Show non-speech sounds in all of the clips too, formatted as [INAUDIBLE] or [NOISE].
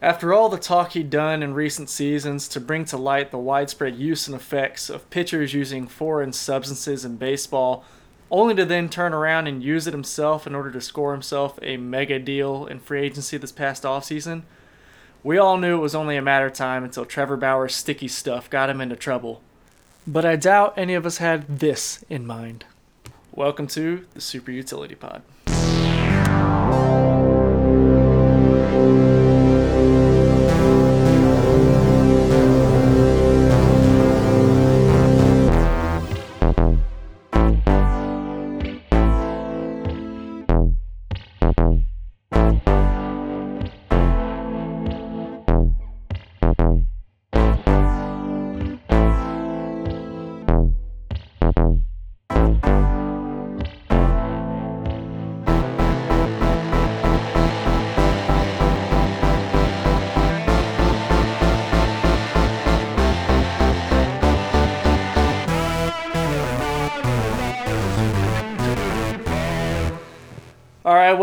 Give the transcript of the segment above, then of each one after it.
After all the talk he'd done in recent seasons to bring to light the widespread use and effects of pitchers using foreign substances in baseball, only to then turn around and use it himself in order to score himself a mega deal in free agency this past offseason, we all knew it was only a matter of time until Trevor Bauer's sticky stuff got him into trouble. But I doubt any of us had this in mind. Welcome to the Super Utility Pod.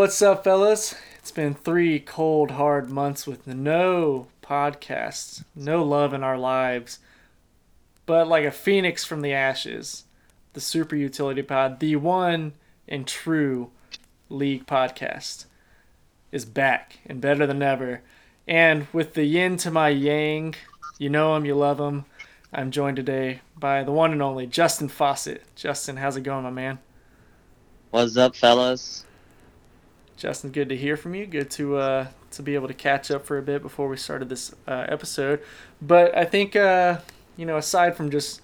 What's up, fellas? It's been three cold, hard months with no podcasts, no love in our lives. But like a phoenix from the ashes, the Super Utility Pod, the one and true league podcast, is back and better than ever. And with the yin to my yang, you know him, you love him. I'm joined today by the one and only Justin Fawcett. Justin, how's it going, my man? What's up, fellas? Justin, good to hear from you. Good to uh, to be able to catch up for a bit before we started this uh, episode. But I think uh, you know, aside from just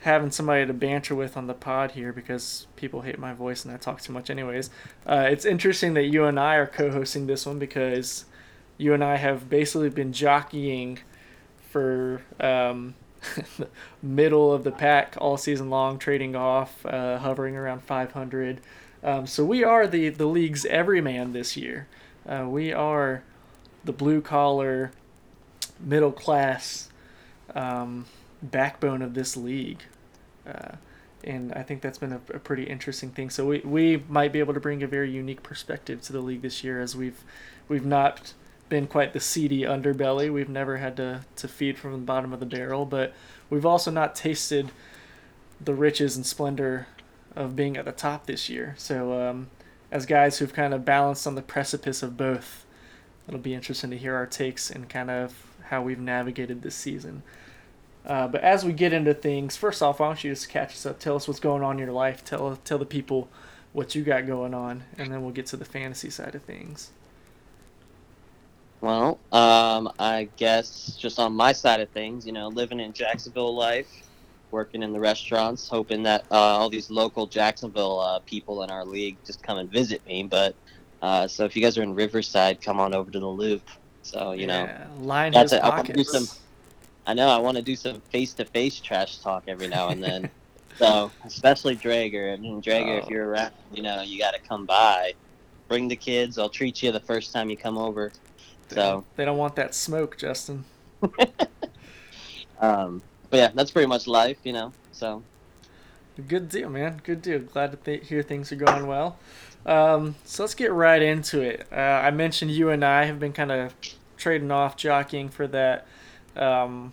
having somebody to banter with on the pod here, because people hate my voice and I talk too much, anyways. Uh, it's interesting that you and I are co-hosting this one because you and I have basically been jockeying for um, [LAUGHS] middle of the pack all season long, trading off, uh, hovering around 500. Um, so we are the the league's everyman this year. Uh, we are the blue collar, middle class um, backbone of this league. Uh, and I think that's been a, a, pretty interesting thing. So we, we might be able to bring a very unique perspective to the league this year, as we've we've not been quite the seedy underbelly. We've never had to, to feed from the bottom of the barrel, but we've also not tasted the riches and splendor of being at the top this year. So, um, as guys who've kind of balanced on the precipice of both, it'll be interesting to hear our takes and kind of how we've navigated this season. Uh, but as we get into things, first off, why don't you just catch us up? Tell us what's going on in your life. Tell tell the people what you got going on, and then we'll get to the fantasy side of things. Well, um, I guess just on my side of things, you know, living in Jacksonville life, working in the restaurants, hoping that uh, all these local Jacksonville uh, people in our league just come and visit me. But uh, so if you guys are in Riverside, come on over to the Loop. So you yeah, know, line his I, pockets. I, some, I know I want to do some face-to-face trash talk every now and then. [LAUGHS] so especially Drager. I mean, Drager, oh. if you're around, you know, you got to come by. Bring the kids. I'll treat you the first time you come over. So they don't want that smoke, Justin. [LAUGHS] um, but yeah, that's pretty much life, you know. So good deal, man. Good deal. Glad to th- hear things are going well. Um, so let's get right into it. Uh, I mentioned you and I have been kind of trading off, jockeying for that, um,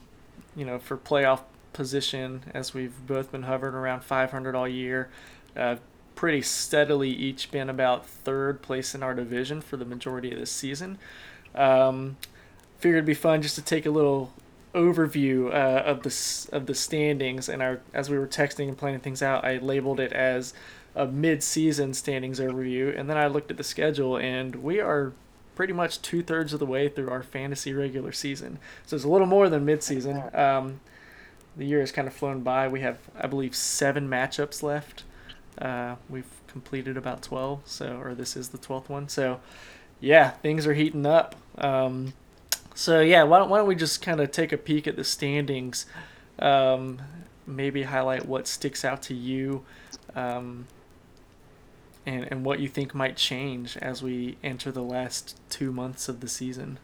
you know, for playoff position as we've both been hovering around 500 all year. Uh, pretty steadily each been about third place in our division for the majority of this season. Um, figured it'd be fun just to take a little overview uh, of the of the standings, and our as we were texting and planning things out, I labeled it as a mid-season standings overview, and then I looked at the schedule, and we are pretty much two thirds of the way through our fantasy regular season. So it's a little more than mid-season. Um, the year has kind of flown by. We have, I believe, seven matchups left. Uh, we've completed about twelve, so or this is the twelfth one. So, yeah, things are heating up. Um, so yeah, why don't, why don't we just kind of take a peek at the standings? Um, maybe highlight what sticks out to you, um, and and what you think might change as we enter the last two months of the season.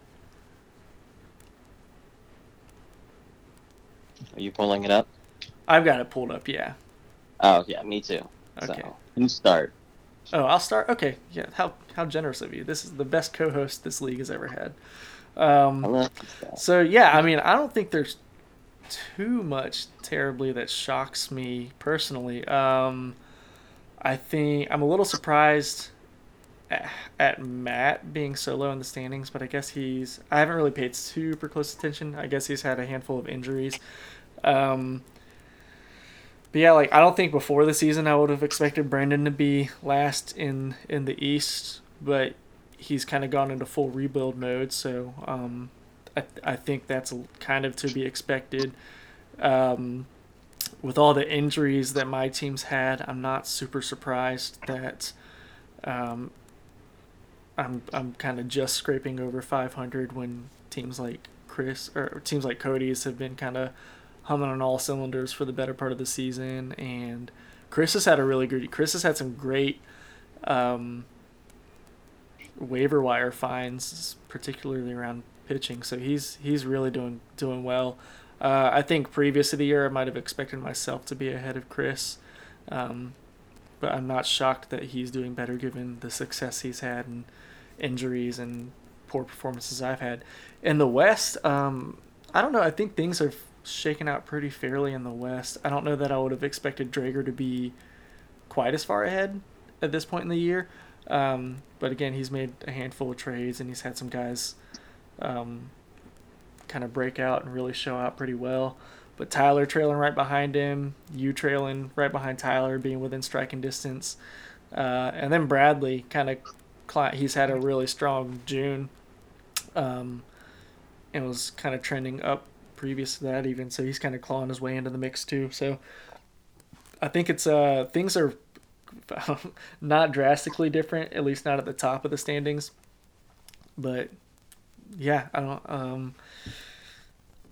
Are you pulling it up? I've got it pulled up. Yeah. Oh yeah, me too. Okay. So, you start. Oh, I'll start. Okay. Yeah. How how generous of you. This is the best co-host this league has ever had. Um, so yeah, I mean, I don't think there's too much terribly that shocks me personally. Um, I think I'm a little surprised at, at, Matt being so low in the standings, but I guess he's. I haven't really paid super close attention. I guess he's had a handful of injuries. Um, but yeah, like I don't think before the season I would have expected Brandon to be last in in the East, but he's kind of gone into full rebuild mode. So um, I I think that's kind of to be expected. Um, with all the injuries that my team's had, I'm not super surprised that um, I'm I'm kind of just scraping over 500 when teams like Chris or teams like Cody's have been kind of humming on all cylinders for the better part of the season, and Chris has had a really good. Chris has had some great um, waiver wire finds, particularly around pitching. So he's he's really doing doing well. Uh, I think previous to the year, I might have expected myself to be ahead of Chris, um, but I'm not shocked that he's doing better given the success he's had and injuries and poor performances I've had. In the West, um, I don't know. I think things are shaken out pretty fairly in the West. I don't know that I would have expected Drager to be quite as far ahead at this point in the year. Um, but again, he's made a handful of trades and he's had some guys um, kind of break out and really show out pretty well. But Tyler trailing right behind him, you trailing right behind Tyler, being within striking distance. Uh, and then Bradley kind of, he's had a really strong June um, and was kind of trending up previous to that even. So he's kind of clawing his way into the mix too. So I think it's uh things are [LAUGHS] not drastically different, at least not at the top of the standings. But yeah, I don't um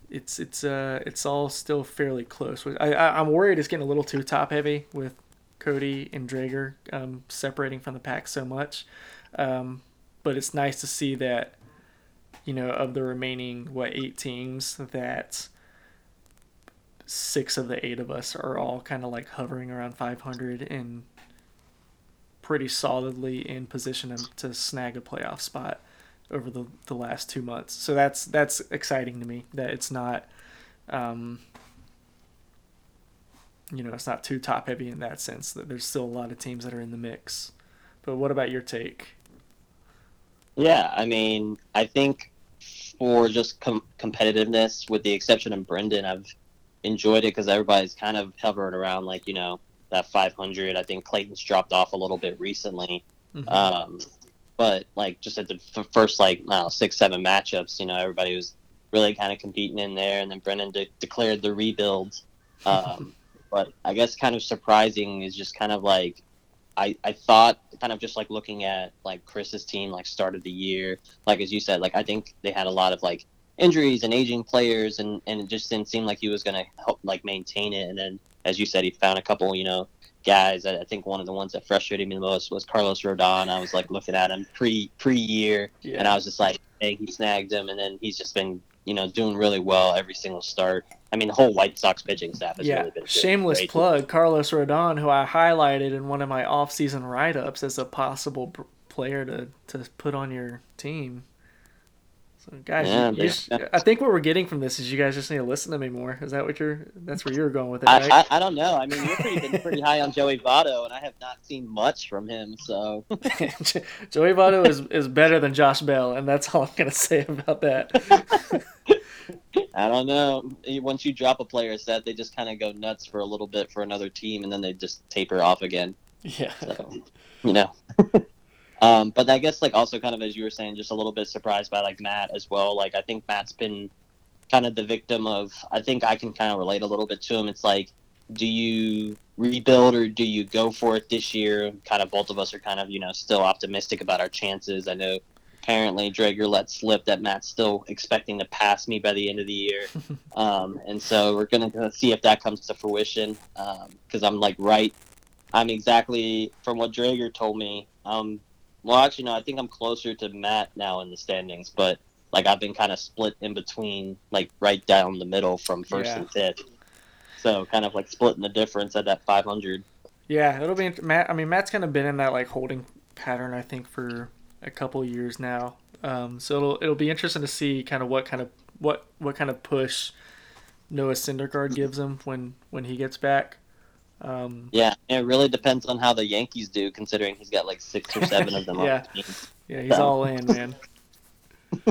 it's it's uh it's all still fairly close. I, I I'm worried it's getting a little too top heavy with Cody and Drager um, separating from the pack so much. Um, but it's nice to see that you know, of the remaining what eight teams, that six of the eight of us are all kind of like hovering around 500 and pretty solidly in position to snag a playoff spot over the, the last two months. So that's that's exciting to me that it's not, um, you know, it's not too top heavy in that sense. That there's still a lot of teams that are in the mix. But what about your take? Yeah, I mean, I think for just com- competitiveness, with the exception of Brendan, I've enjoyed it because everybody's kind of hovering around like you know that 500. I think Clayton's dropped off a little bit recently, mm-hmm. um, but like just at the first like know, six seven matchups, you know everybody was really kind of competing in there, and then Brendan de- declared the rebuild. [LAUGHS] Um, but I guess kind of surprising is just kind of like I, I thought kind of just like looking at like Chris's team like started the year like as you said like I think they had a lot of like injuries and aging players and and it just didn't seem like he was gonna help like maintain it and then as you said he found a couple you know guys I, I think one of the ones that frustrated me the most was Carlos Rodon I was like looking at him pre pre year yeah. and I was just like hey he snagged him and then he's just been you know, doing really well every single start. I mean, the whole White Sox pitching staff has yeah. really been shameless plug. Carlos Rodon, who I highlighted in one of my off-season write-ups as a possible player to to put on your team. So guys, yeah, you, you I think what we're getting from this is you guys just need to listen to me more. Is that what you're? That's where you're going with it, right? I, I, I don't know. I mean, you're pretty, been pretty high on Joey Votto, and I have not seen much from him. So [LAUGHS] Joey Votto is is better than Josh Bell, and that's all I'm gonna say about that. [LAUGHS] I don't know. Once you drop a player set, they just kind of go nuts for a little bit for another team, and then they just taper off again. Yeah. So, you know. [LAUGHS] Um, but I guess like also kind of as you were saying, just a little bit surprised by like Matt as well. Like I think Matt's been kind of the victim of. I think I can kind of relate a little bit to him. It's like, do you rebuild or do you go for it this year? Kind of both of us are kind of you know still optimistic about our chances. I know apparently Drager let slip that Matt's still expecting to pass me by the end of the year, [LAUGHS] um, and so we're gonna see if that comes to fruition. Because um, I'm like right, I'm exactly from what Drager told me. Um, well, actually, no. I think I'm closer to Matt now in the standings, but like I've been kind of split in between, like right down the middle from first yeah. and fifth. So kind of like splitting the difference at that 500. Yeah, it'll be Matt. I mean, Matt's kind of been in that like holding pattern, I think, for a couple years now. Um, so it'll it'll be interesting to see kind of what kind of what what kind of push Noah Syndergaard gives him when when he gets back. Um, yeah, it really depends on how the Yankees do, considering he's got like six or seven of them. [LAUGHS] yeah, yeah, he's so. all in, man. [LAUGHS]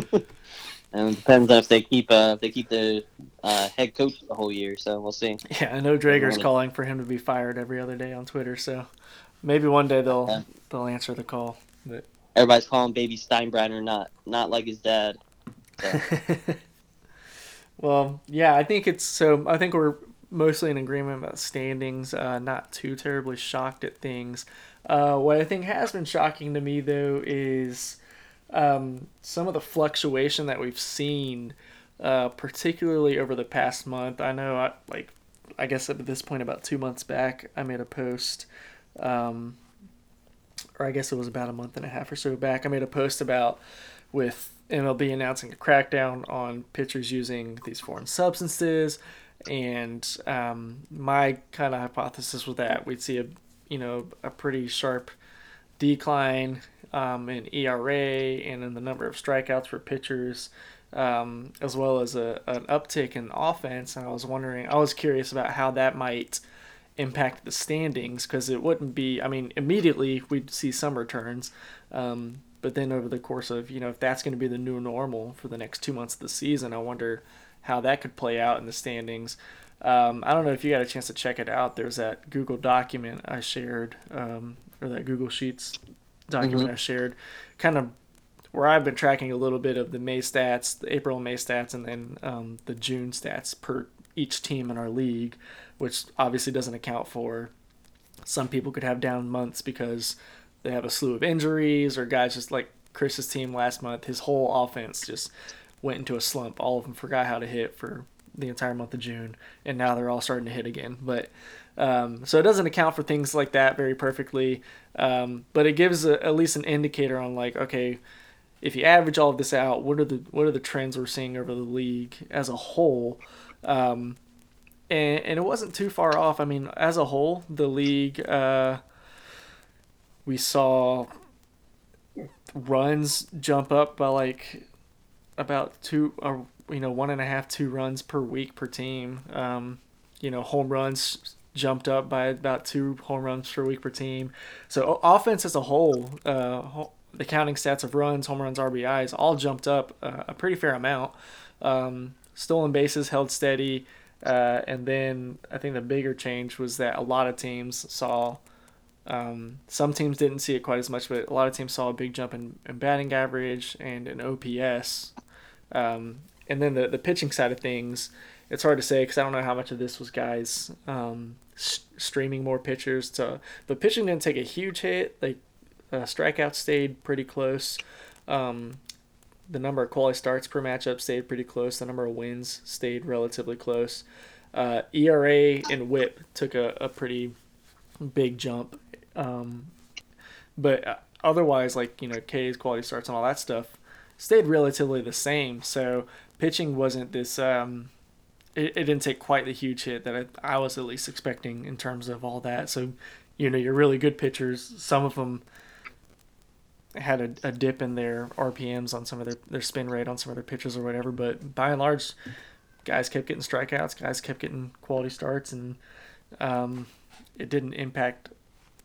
and it depends on if they keep uh, if they keep the uh, head coach the whole year. So we'll see. Yeah, I know Drager's calling for him to be fired every other day on Twitter. So maybe one day they'll yeah. they'll answer the call. But everybody's calling Baby Steinbrenner not not like his dad. So. [LAUGHS] well, yeah, I think it's so. I think we're mostly in agreement about standings. Uh, not too terribly shocked at things. Uh, what I think has been shocking to me though is um, some of the fluctuation that we've seen, uh, particularly over the past month. I know, I, like, I guess at this point, about two months back, I made a post, um, or I guess it was about a month and a half or so back. I made a post about with MLB announcing a crackdown on pitchers using these foreign substances, and um, my kind of hypothesis was that we'd see a, you know, a pretty sharp decline um, in ERA and in the number of strikeouts for pitchers, um, as well as a, an uptick in offense. And I was wondering, I was curious about how that might impact the standings because it wouldn't be, I mean, immediately we'd see some returns. Um, but then over the course of, you know, if that's going to be the new normal for the next two months of the season, I wonder how that could play out in the standings. Um, I don't know if you got a chance to check it out. There's that Google document I shared, um, or that Google Sheets document mm-hmm. I shared, kind of where I've been tracking a little bit of the May stats, the April and May stats, and then um, the June stats per each team in our league, which obviously doesn't account for some people could have down months because they have a slew of injuries or guys just like Chris's team last month, his whole offense just went into a slump. All of them forgot how to hit for the entire month of June, and now they're all starting to hit again. But um, so it doesn't account for things like that very perfectly, um, but it gives a, at least an indicator on like okay, if you average all of this out, what are the what are the trends we're seeing over the league as a whole? Um, and, and it wasn't too far off. I mean, as a whole, the league uh, we saw runs jump up by like about two or you know one and a half two runs per week per team. Um, you know, home runs jumped up by about two home runs per week per team. So offense as a whole, uh, the counting stats of runs, home runs, RBIs all jumped up uh, a pretty fair amount. Um, stolen bases held steady, uh, and then I think the bigger change was that a lot of teams saw. Um, some teams didn't see it quite as much, but a lot of teams saw a big jump in, in batting average and an OPS. Um, and then the, the pitching side of things, it's hard to say because I don't know how much of this was guys um, streaming more pitchers. To but pitching didn't take a huge hit. Like uh, strikeouts stayed pretty close. Um, the number of quality starts per matchup stayed pretty close. The number of wins stayed relatively close. Uh, era and whip took a, a pretty big jump. Um, but uh, otherwise like you know k's quality starts and all that stuff stayed relatively the same so pitching wasn't this um, it, it didn't take quite the huge hit that I, I was at least expecting in terms of all that. So, you know, your really good pitchers, some of them had a, a dip in their RPMs on some of their, their spin rate on some of their pitches or whatever. But by and large, guys kept getting strikeouts, guys kept getting quality starts, and um, it didn't impact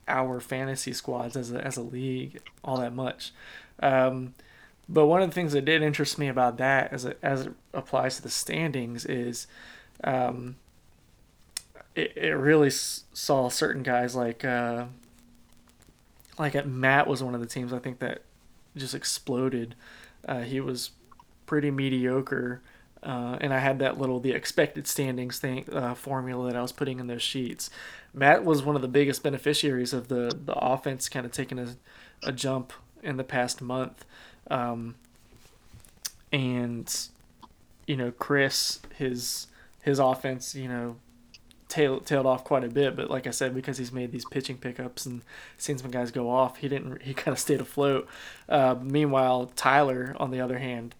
our fantasy squads as a, as a league all that much. Um, but one of the things that did interest me about that, as it as it applies to the standings, is um, it it really saw certain guys like uh, like at Matt was one of the teams I think that just exploded. Uh, he was pretty mediocre. Uh, and I had that little the expected standings thing uh, formula that I was putting in those sheets. Matt was one of the biggest beneficiaries of the the offense kind of taking a, a jump in the past month. Um, and you know, Chris, his his offense, you know, tail, tailed off quite a bit. But like I said, because he's made these pitching pickups and seen some guys go off, he didn't. He [LAUGHS] kind of stayed afloat. Uh, meanwhile, Tyler, on the other hand,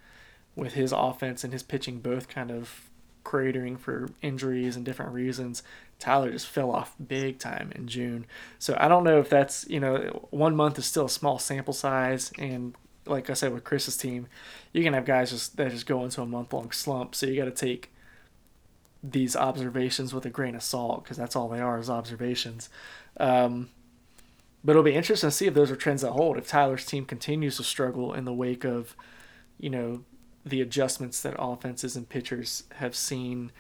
with his offense and his pitching both kind of cratering for injuries and different reasons, Tyler just fell off big time in June. So I don't know if that's you know one month is still a small sample size, and like I said with Chris's team, you can have guys just that just go into a month long slump. So you got to take these observations with a grain of salt because that's all they are is observations. Um, but it'll be interesting to see if those are trends that hold. If Tyler's team continues to struggle in the wake of, you know, the adjustments that offenses and pitchers have seen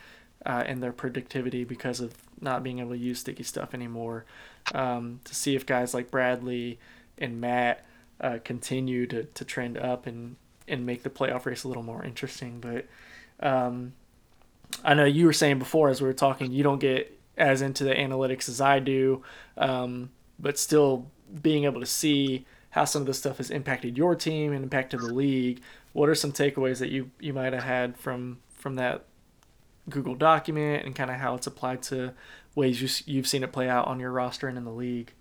uh, in their productivity because of not being able to use sticky stuff anymore. Um, to see if guys like Bradley and Matt uh, continue to, to trend up and, and make the playoff race a little more interesting. But um, I know you were saying before as we were talking, you don't get as into the analytics as I do, um, but still being able to see how some of this stuff has impacted your team and impacted the league. What are some takeaways that you you might have had from from that Google document and kind of how it's applied to ways you you've seen it play out on your roster and in the league?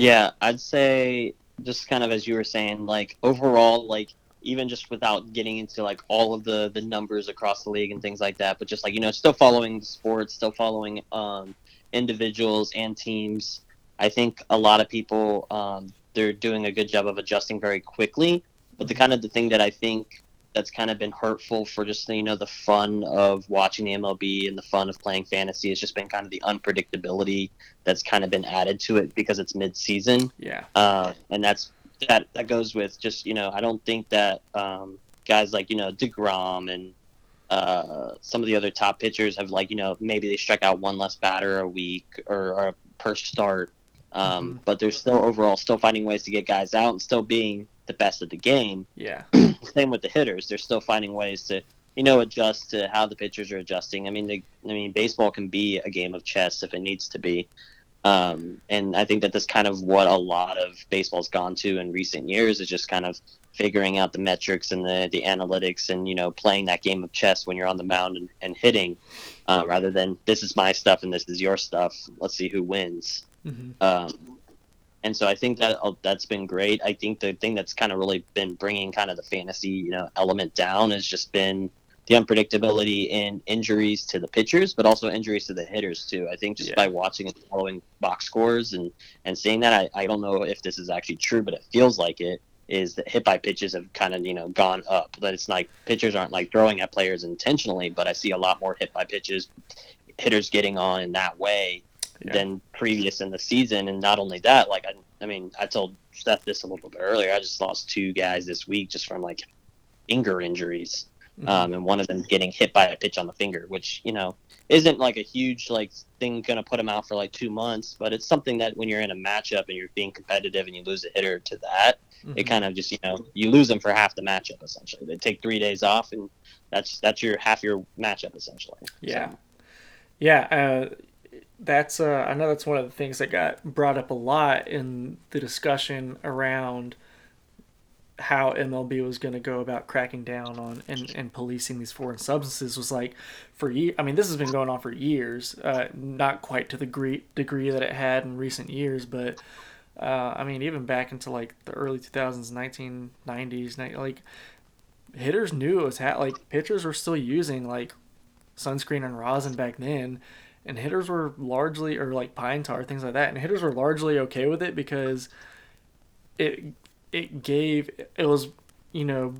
Yeah, I'd say just kind of as you were saying, like overall, like even just without getting into like all of the the numbers across the league and things like that, but just like you know, still following the sports, still following um, individuals and teams. I think a lot of people um, they're doing a good job of adjusting very quickly. But the kind of the thing that I think that's kind of been hurtful for just you know the fun of watching the MLB and the fun of playing fantasy has just been kind of the unpredictability that's kind of been added to it because it's mid-season. Yeah. Uh, and that's that that goes with just you know I don't think that um, guys like you know Degrom and uh, some of the other top pitchers have like you know maybe they strike out one less batter a week or, or per start, um, mm-hmm. but they're still overall still finding ways to get guys out and still being the best of the game. Yeah. [CLEARS THROAT] Same with the hitters; they're still finding ways to you know adjust to how the pitchers are adjusting. I mean, they, I mean, baseball can be a game of chess if it needs to be. Um, and I think that that's kind of what a lot of baseball's gone to in recent years is just kind of figuring out the metrics and the, the analytics and, you know, playing that game of chess when you're on the mound and, and hitting uh, rather than this is my stuff and this is your stuff. Let's see who wins. Mm-hmm. Um, and so I think that uh, that's been great. I think the thing that's kind of really been bringing kind of the fantasy, you know, element down has just been the unpredictability in injuries to the pitchers, but also injuries to the hitters too. I think just yeah. by watching and following box scores and and seeing that, I, I don't know if this is actually true, but it feels like it is that hit by pitches have kind of you know gone up. That it's like pitchers aren't like throwing at players intentionally, but I see a lot more hit by pitches, hitters getting on in that way yeah. than previous in the season. And not only that, like I, I mean, I told Steph this a little bit earlier. I just lost two guys this week just from like finger injuries mm-hmm. um, and one of them getting hit by a pitch on the finger, which you know isn't like a huge like thing going to put him out for like two months, but it's something that when you're in a matchup and you're being competitive and you lose a hitter to that, mm-hmm. it kind of just you know you lose them for half the matchup essentially. They take three days off and that's that's your half your matchup essentially. Yeah, so. yeah. Uh, that's uh, I know that's one of the things that got brought up a lot in the discussion around how MLB was going to go about cracking down on and, and policing these foreign substances was like for years. I mean, this has been going on for years, uh, not quite to the degree, degree that it had in recent years, but uh, I mean, even back into like the early 2000s, 1990s, like hitters knew it was ha- like pitchers were still using like sunscreen and rosin back then. And hitters were largely, or like pine tar, things like that. And hitters were largely okay with it because it it gave it was you know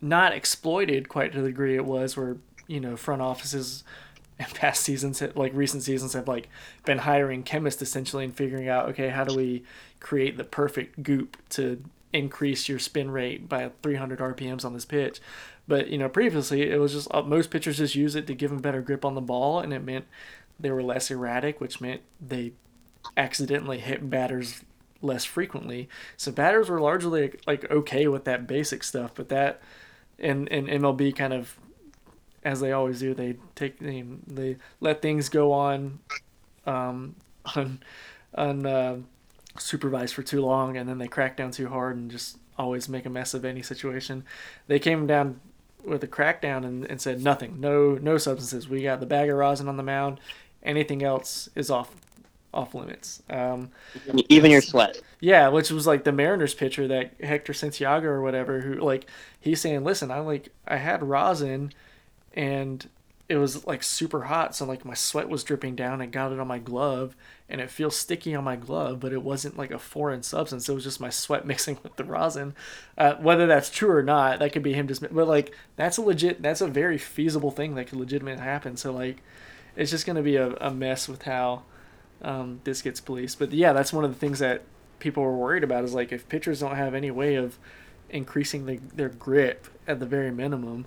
not exploited quite to the degree it was where you know front offices [LAUGHS] in past seasons like recent seasons have like been hiring chemists essentially and figuring out okay how do we create the perfect goop to increase your spin rate by 300 rpms on this pitch but you know previously it was just uh, most pitchers just use it to give them better grip on the ball and it meant they were less erratic which meant they accidentally hit batters less frequently. So batters were largely like okay with that basic stuff, but that and and MLB kind of as they always do, they take they, they let things go on um [LAUGHS] on on uh, supervised for too long and then they crack down too hard and just always make a mess of any situation. They came down with a crackdown and, and said nothing, no no substances. We got the bag of rosin on the mound. Anything else is off off limits. Um, Even your sweat. Yeah, which was like the Mariners pitcher that Hector Santiago or whatever, who like he's saying, listen, I like I had rosin, and it was like super hot, so like my sweat was dripping down and got it on my glove, and it feels sticky on my glove, but it wasn't like a foreign substance. It was just my sweat [LAUGHS] mixing with the rosin. Uh, whether that's true or not, that could be him just. But like that's a legit, that's a very feasible thing that could legitimately happen. So like, it's just gonna be a, a mess with how um, this gets policed. But yeah, that's one of the things that people were worried about is like if pitchers don't have any way of increasing the, their grip at the very minimum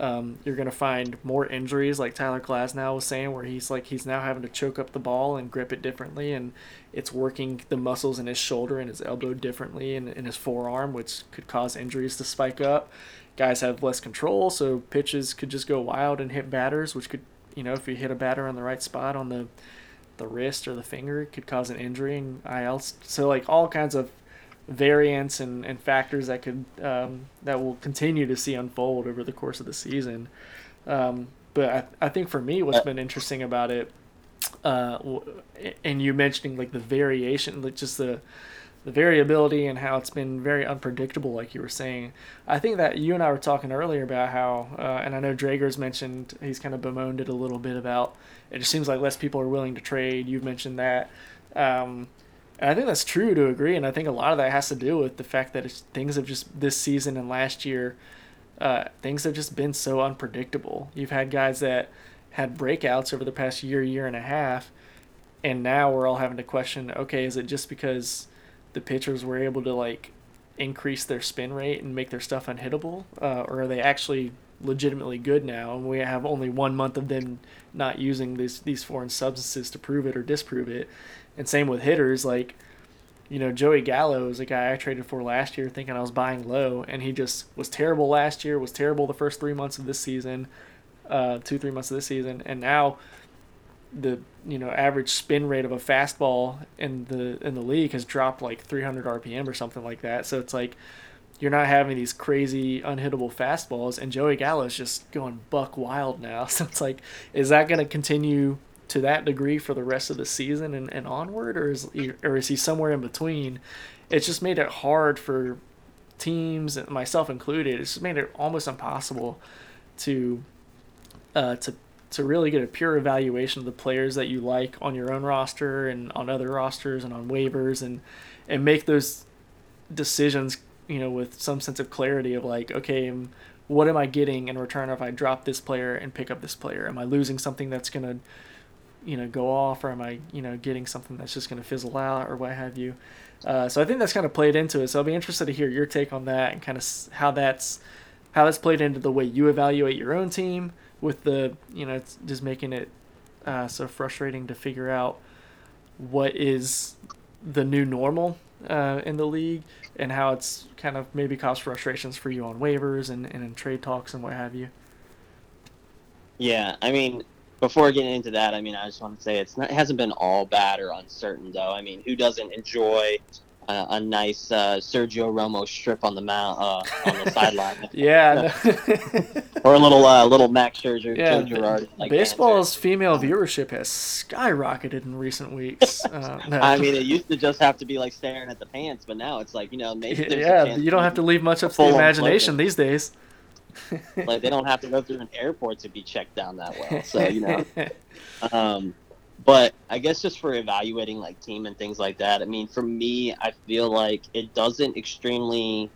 um, you're going to find more injuries, like Tyler Glasnow was saying, where he's like he's now having to choke up the ball and grip it differently, and it's working the muscles in his shoulder and his elbow differently and in his forearm, which could cause injuries to spike up. Guys have less control, so pitches could just go wild and hit batters, which could, you know, if you hit a batter on the right spot on the the wrist or the finger, it could cause an injury and I IL. So like all kinds of variants and, and factors that could um, that we'll continue to see unfold over the course of the season. Um, but I, I think for me, what's been interesting about it, uh, and you mentioning like the variation, like just the the variability and how it's been very unpredictable, like you were saying. I think that you and I were talking earlier about how, uh, and I know Drager's mentioned he's kind of bemoaned it a little bit about. It just seems like less people are willing to trade. You've mentioned that. Um, and I think that's true to agree, and I think a lot of that has to do with the fact that things have just this season and last year, uh, things have just been so unpredictable. You've had guys that had breakouts over the past year, year and a half, and now we're all having to question: okay, is it just because the pitchers were able to like increase their spin rate and make their stuff unhittable, uh, or are they actually legitimately good now? And we have only one month of them not using these these foreign substances to prove it or disprove it and same with hitters, like, you know, Joey Gallo is a guy I traded for last year thinking I was buying low, and he just was terrible last year, was terrible the first three months of this season, uh, two, three months of this season, and now the you know average spin rate of a fastball in the in the league has dropped like 300 RPM or something like that. So it's like you're not having these crazy unhittable fastballs, and Joey Gallo is just going buck wild now. [LAUGHS] So it's like, is that going to continue to that degree for the rest of the season and, and onward, or is he, or is he somewhere in between? It's just made it hard for teams, myself included. It's made it almost impossible to uh, to to really get a pure evaluation of the players that you like on your own roster and on other rosters and on waivers and and make those decisions you know with some sense of clarity of like okay what am i getting in return if i drop this player and pick up this player am i losing something that's going to you know go off or am I you know getting something that's just going to fizzle out or what have you. Uh, so I think that's kind of played into it. So I'll be interested to hear your take on that and kind of how that's how that's played into the way you evaluate your own team with the you know it's just making it uh, so frustrating to figure out what is the new normal uh, in the league and how it's kind of maybe caused frustrations for you on waivers and, and in trade talks and what have you. Yeah, I mean, before getting into that, I mean, I just want to say it's not, it hasn't been all bad or uncertain though. I mean, who doesn't enjoy uh, a nice uh, Sergio Romo strip on the mount uh, on the [LAUGHS] sideline? yeah, [LAUGHS] or a little uh, little Max Scherzer, yeah, like baseball's female viewership has skyrocketed in recent weeks. [LAUGHS] Uh, no. I mean, it used to just have to be like staring at the pants, but now it's like you know maybe yeah, you don't have to leave much up to the imagination these days. like they don't have to go through an airport to be checked down that well. So you know, um, but I guess just for evaluating like team and things like that. I mean, for me, I feel like it doesn't extremely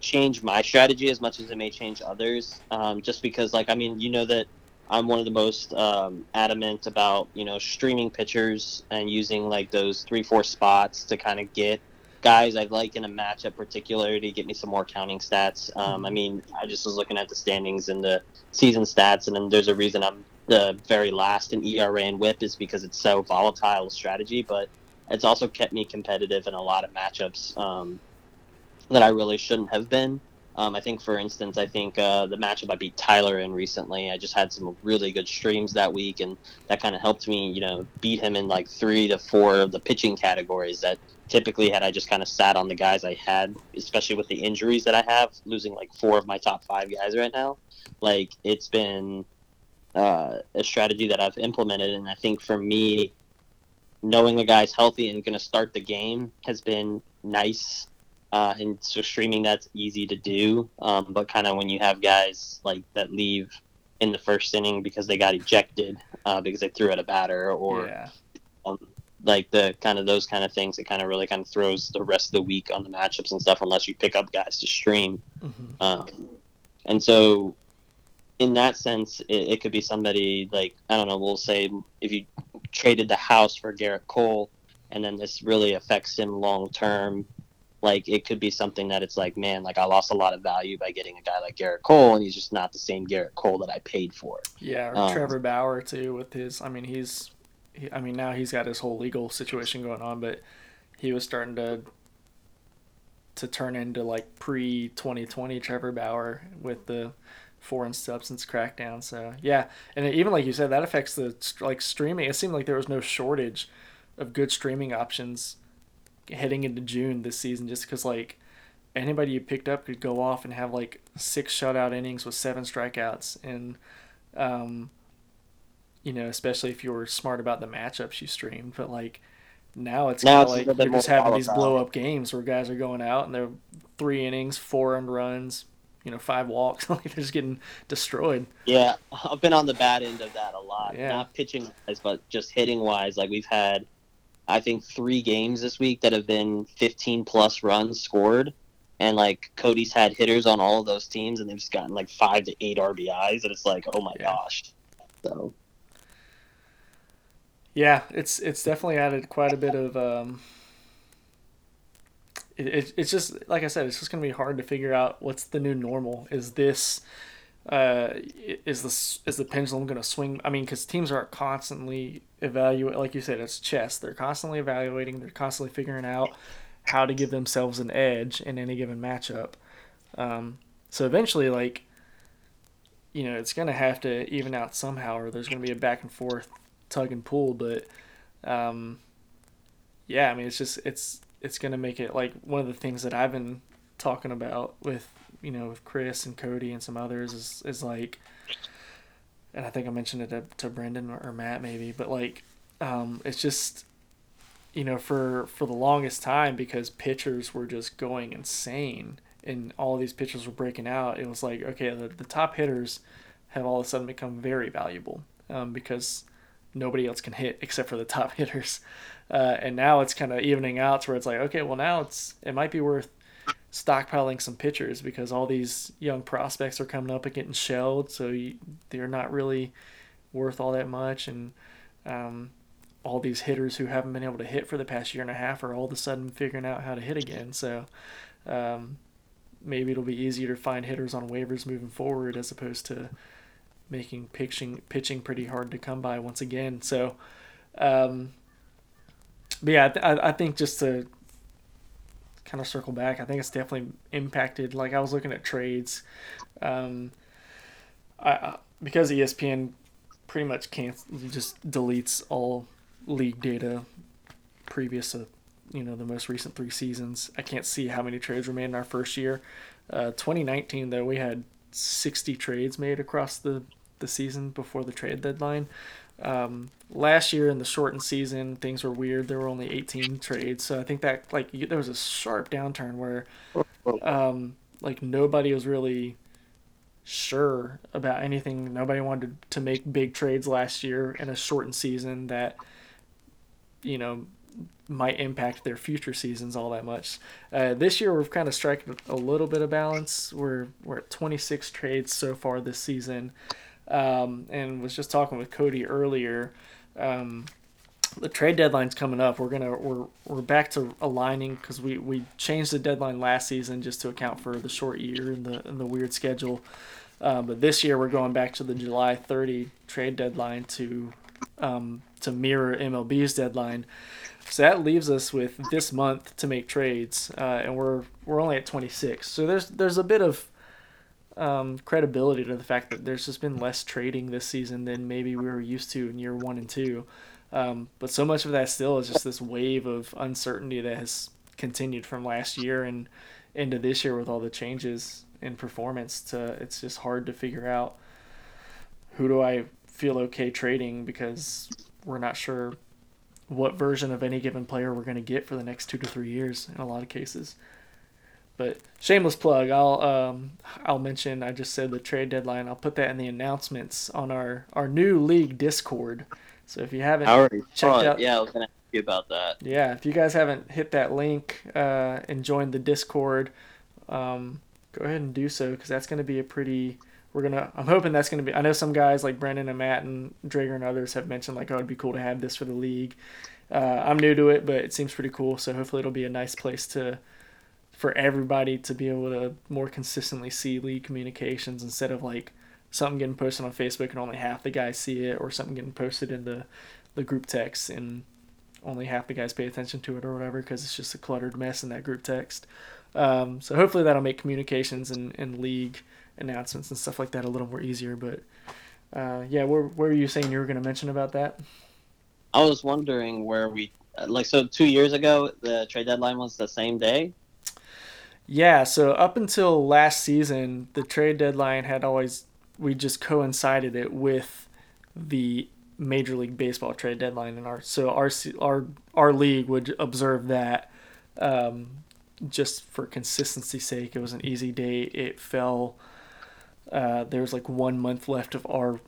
change my strategy as much as it may change others. Um, just because, like, I mean, you know that I'm one of the most um, adamant about you know streaming pitchers and using like those three four spots to kind of get guys I'd like in a matchup, particularly to get me some more counting stats. Um, I mean, I just was looking at the standings and the season stats, and then there's a reason I'm the very last in ERA and WHIP is because it's so volatile strategy, but it's also kept me competitive in a lot of matchups um, that I really shouldn't have been. Um, I think, for instance, I think uh, the matchup I beat Tyler in recently, I just had some really good streams that week, and that kind of helped me, you know, beat him in like three to four of the pitching categories that typically had I just kind of sat on the guys I had, especially with the injuries that I have, losing like four of my top five guys right now. Like it's been uh, a strategy that I've implemented, and I think for me, knowing the guy's healthy and going to start the game has been nice. Uh, and so streaming that's easy to do, um, but kind of when you have guys like that leave in the first inning because they got ejected uh, because they threw at a batter or yeah. um, like the kind of those kind of things it kind of really kind of throws the rest of the week on the matchups and stuff unless you pick up guys to stream. Mhm. Um, and so, in that sense, it, it could be somebody like I don't know. We'll say if you traded the house for Gerrit Cole, and then this really affects him long term. Like it could be something that it's like, man, like I lost a lot of value by getting a guy like Gerrit Cole, and he's just not the same Gerrit Cole that I paid for. Yeah, or Um, Trevor Bauer too with his. I mean, he's. He, I mean, now he's got his whole legal situation going on, but he was starting to to turn into like pre 2020 Trevor Bauer with the foreign substance crackdown. So yeah, and even like you said, that affects the like streaming. It seemed like there was no shortage of good streaming options heading into June this season, just because like anybody you picked up could go off and have like six shutout innings with seven strikeouts and um, you know, especially if you were smart about the matchups you streamed. But like now it's Now kind of it's like you're just having these blow up games where guys are going out and they're three innings, four earned runs, you know, five walks. [LAUGHS] like they're just getting destroyed. Yeah, I've been on the bad end of that a lot. Yeah. Not pitching wise, but just hitting wise. Like we've had, I think, three games this week that have been 15 plus runs scored. And like Cody's had hitters on all of those teams, and they've just gotten like five to eight RBIs, and it's like, oh my Yeah. gosh. So Yeah, it's it's definitely added quite a bit of. Um, it, it, it's just like I said, it's just gonna be hard to figure out what's the new normal. Is this, uh, is this is the pendulum gonna swing? I mean, because teams are constantly evaluate, like you said, it's chess. They're constantly evaluating. They're constantly figuring out how to give themselves an edge in any given matchup. Um, so eventually, like, you know, it's gonna have to even out somehow, or there's gonna be a back and forth tug and pull, but um, yeah, I mean, it's just it's it's gonna make it like one of the things that I've been talking about with you know with Chris and Cody and some others is is like, and I think I mentioned it to, to Brendan or, or Matt maybe, but like, um, it's just you know for for the longest time because pitchers were just going insane and all these pitchers were breaking out. It was like okay, the, the top hitters have all of a sudden become very valuable um, because nobody else can hit except for the top [LAUGHS] hitters. Uh, and now it's kind of evening out to where it's like, okay, well now it's it might be worth stockpiling some pitchers because all these young prospects are coming up and getting shelled, so you, they're not really worth all that much. And um, all these hitters who haven't been able to hit for the past year and a half are all of a sudden figuring out how to hit again. So um, maybe it'll be easier to find hitters on waivers moving forward as opposed to making pitching pitching pretty hard to come by once again. So, um, but yeah, I, th- I think just to kind of circle back, I think it's definitely impacted. Like I was looking at trades, um, I, I because ESPN pretty much can't just deletes all league data previous to you know the most recent three seasons. I can't see how many trades were made in our first year. Uh, 2019 though we had 60 trades made across the the season before the trade deadline. Um, last year in the shortened season, things were weird. There were only 18 trades, so I think that like you, there was a sharp downturn where um, like nobody was really sure about anything. Nobody wanted to make big trades last year in a shortened season that you know might impact their future seasons all that much. Uh, this year we've kind of struck a little bit of balance. We're we're at 26 trades so far this season, um, and was just talking with Cody earlier. Um, the trade deadline's coming up. We're gonna we're we're back to aligning because we we changed the deadline last season just to account for the short year and the and the weird schedule. Um, but this year we're going back to the July 30 trade deadline to um, to mirror MLB's deadline. So that leaves us with this month to make trades, uh, and we're we're only at 26. So there's there's a bit of um, credibility to the fact that there's just been less trading this season than maybe we were used to in year one and two. Um, but so much of that still is just this wave of uncertainty that has continued from last year and into this year with all the changes in performance. To it's just hard to figure out who do I feel okay trading because we're not sure what version of any given player we're going to get for the next two to three years in a lot of cases. But shameless plug. I'll um, I'll mention. I just said the trade deadline. I'll put that in the announcements on our our new league Discord. So if you haven't already checked it. out, Yeah, I was gonna ask you about that. yeah, if you guys haven't hit that link uh, and joined the Discord, um, go ahead and do so because that's going to be a pretty. We're gonna. I'm hoping that's gonna be. I know some guys like Brendan and Matt and Drager and others have mentioned like, oh, it'd be cool to have this for the league. Uh, I'm new to it, but it seems pretty cool. So hopefully it'll be a nice place to for everybody to be able to more consistently see league communications instead of like something getting posted on Facebook and only half the guys see it, or something getting posted in the the group text and only half the guys pay attention to it or whatever because it's just a cluttered mess in that group text. Um, so hopefully that'll make communications and, and league announcements and stuff like that a little more easier. But uh, yeah, where, where were you saying you were going to mention about that? I was wondering where we like so two years ago the trade deadline was the same day. Yeah, so up until last season, the trade deadline had always we just coincided it with the Major League Baseball trade deadline in our so our our our league would observe that um, just for consistency's sake. It was an easy date. It fell. Uh, there was like one month left of our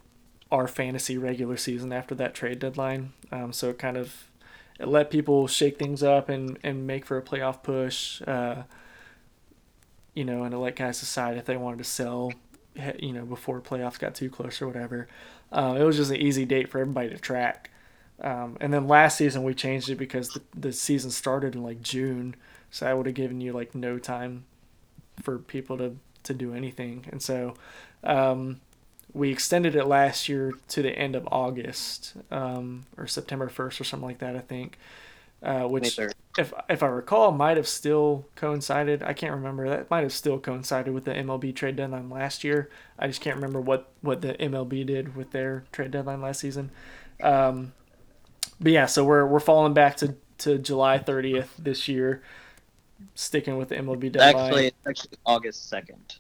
our fantasy regular season after that trade deadline, um, so it kind of it let people shake things up and and make for a playoff push. Uh, you know, and to let guys decide if they wanted to sell, you know, before playoffs got too close or whatever. Uh, it was just an easy date for everybody to track. Um, and then last season we changed it because the, the season started in like June, so that would have given you like no time for people to to do anything. And so um, we extended it last year to the end of August um, or September first or something like that, I think. Uh, which, if if I recall, might have still coincided. I can't remember. That might have still coincided with the MLB trade deadline last year. I just can't remember what what the MLB did with their trade deadline last season. Um, but yeah, so we're we're falling back to, to July 30th this year, sticking with the MLB deadline. Actually, it's actually August 2nd.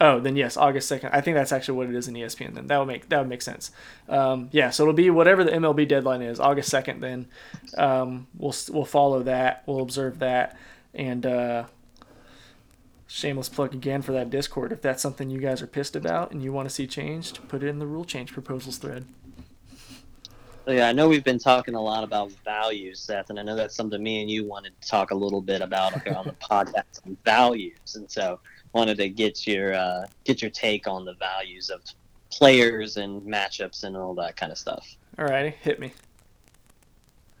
Oh, then yes, August second. I think that's actually what it is in ESPN. Then that would make that would make sense. Um, yeah, so it'll be whatever the MLB deadline is, August second. Then um, we'll we'll follow that. We'll observe that, and uh, shameless plug again for that Discord. If that's something you guys are pissed about and you want to see changed, put it in the rule change proposals thread. Yeah, I know we've been talking a lot about values, Seth, and I know that's something me and you wanted to talk a little bit about on the [LAUGHS] podcast on values, and so wanted to get your uh, get your take on the values of players and matchups and all that kind of stuff. Alrighty, hit me.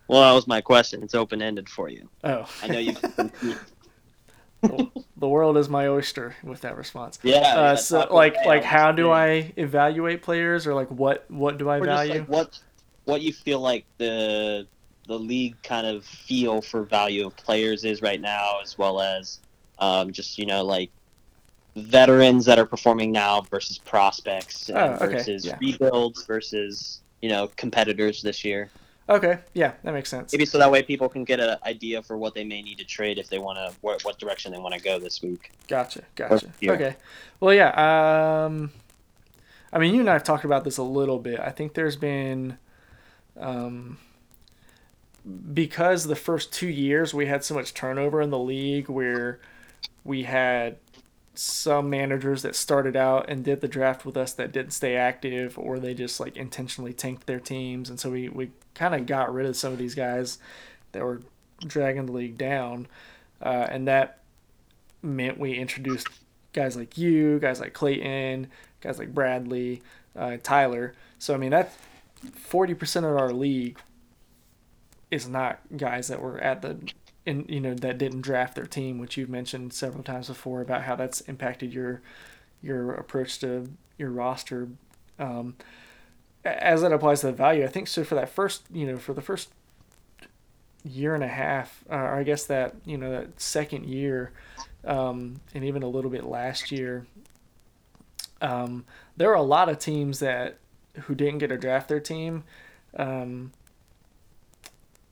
Well, that was my question. It's open ended for you. Oh, I know you. [LAUGHS] [LAUGHS] the world is my oyster with that response. Yeah. Uh, so like like how do I evaluate players or like what what do I value? Like what what you feel like the the league kind of feel for value of players is right now, as well as um, just you know like veterans that are performing now versus prospects Oh, okay, versus yeah. rebuilds versus you know competitors this year. Okay, yeah, that makes sense. Maybe so that way people can get an idea for what they may need to trade if they want to what, what direction they want to go this week. Gotcha, gotcha. Yeah. Okay, well, yeah. Um, I mean, you and I have talked about this a little bit. I think there's been, um, because the first two years we had so much turnover in the league, where we had some managers that started out and did the draft with us that didn't stay active or they just like intentionally tanked their teams. And so we, we kind of got rid of some of these guys that were dragging the league down. Uh, and that meant we introduced guys like you guys like clayton guys like bradley uh, tyler. So i mean that 40% of our league is not guys that were at the in you know that didn't draft their team, which you've mentioned several times before about how that's impacted your your approach to your roster. Um, as that applies to the value, I think so. For that first, you know, for the first year and a half, uh, or I guess that you know that second year, um, and even a little bit last year, um, there are a lot of teams that who didn't get to draft their team. Um,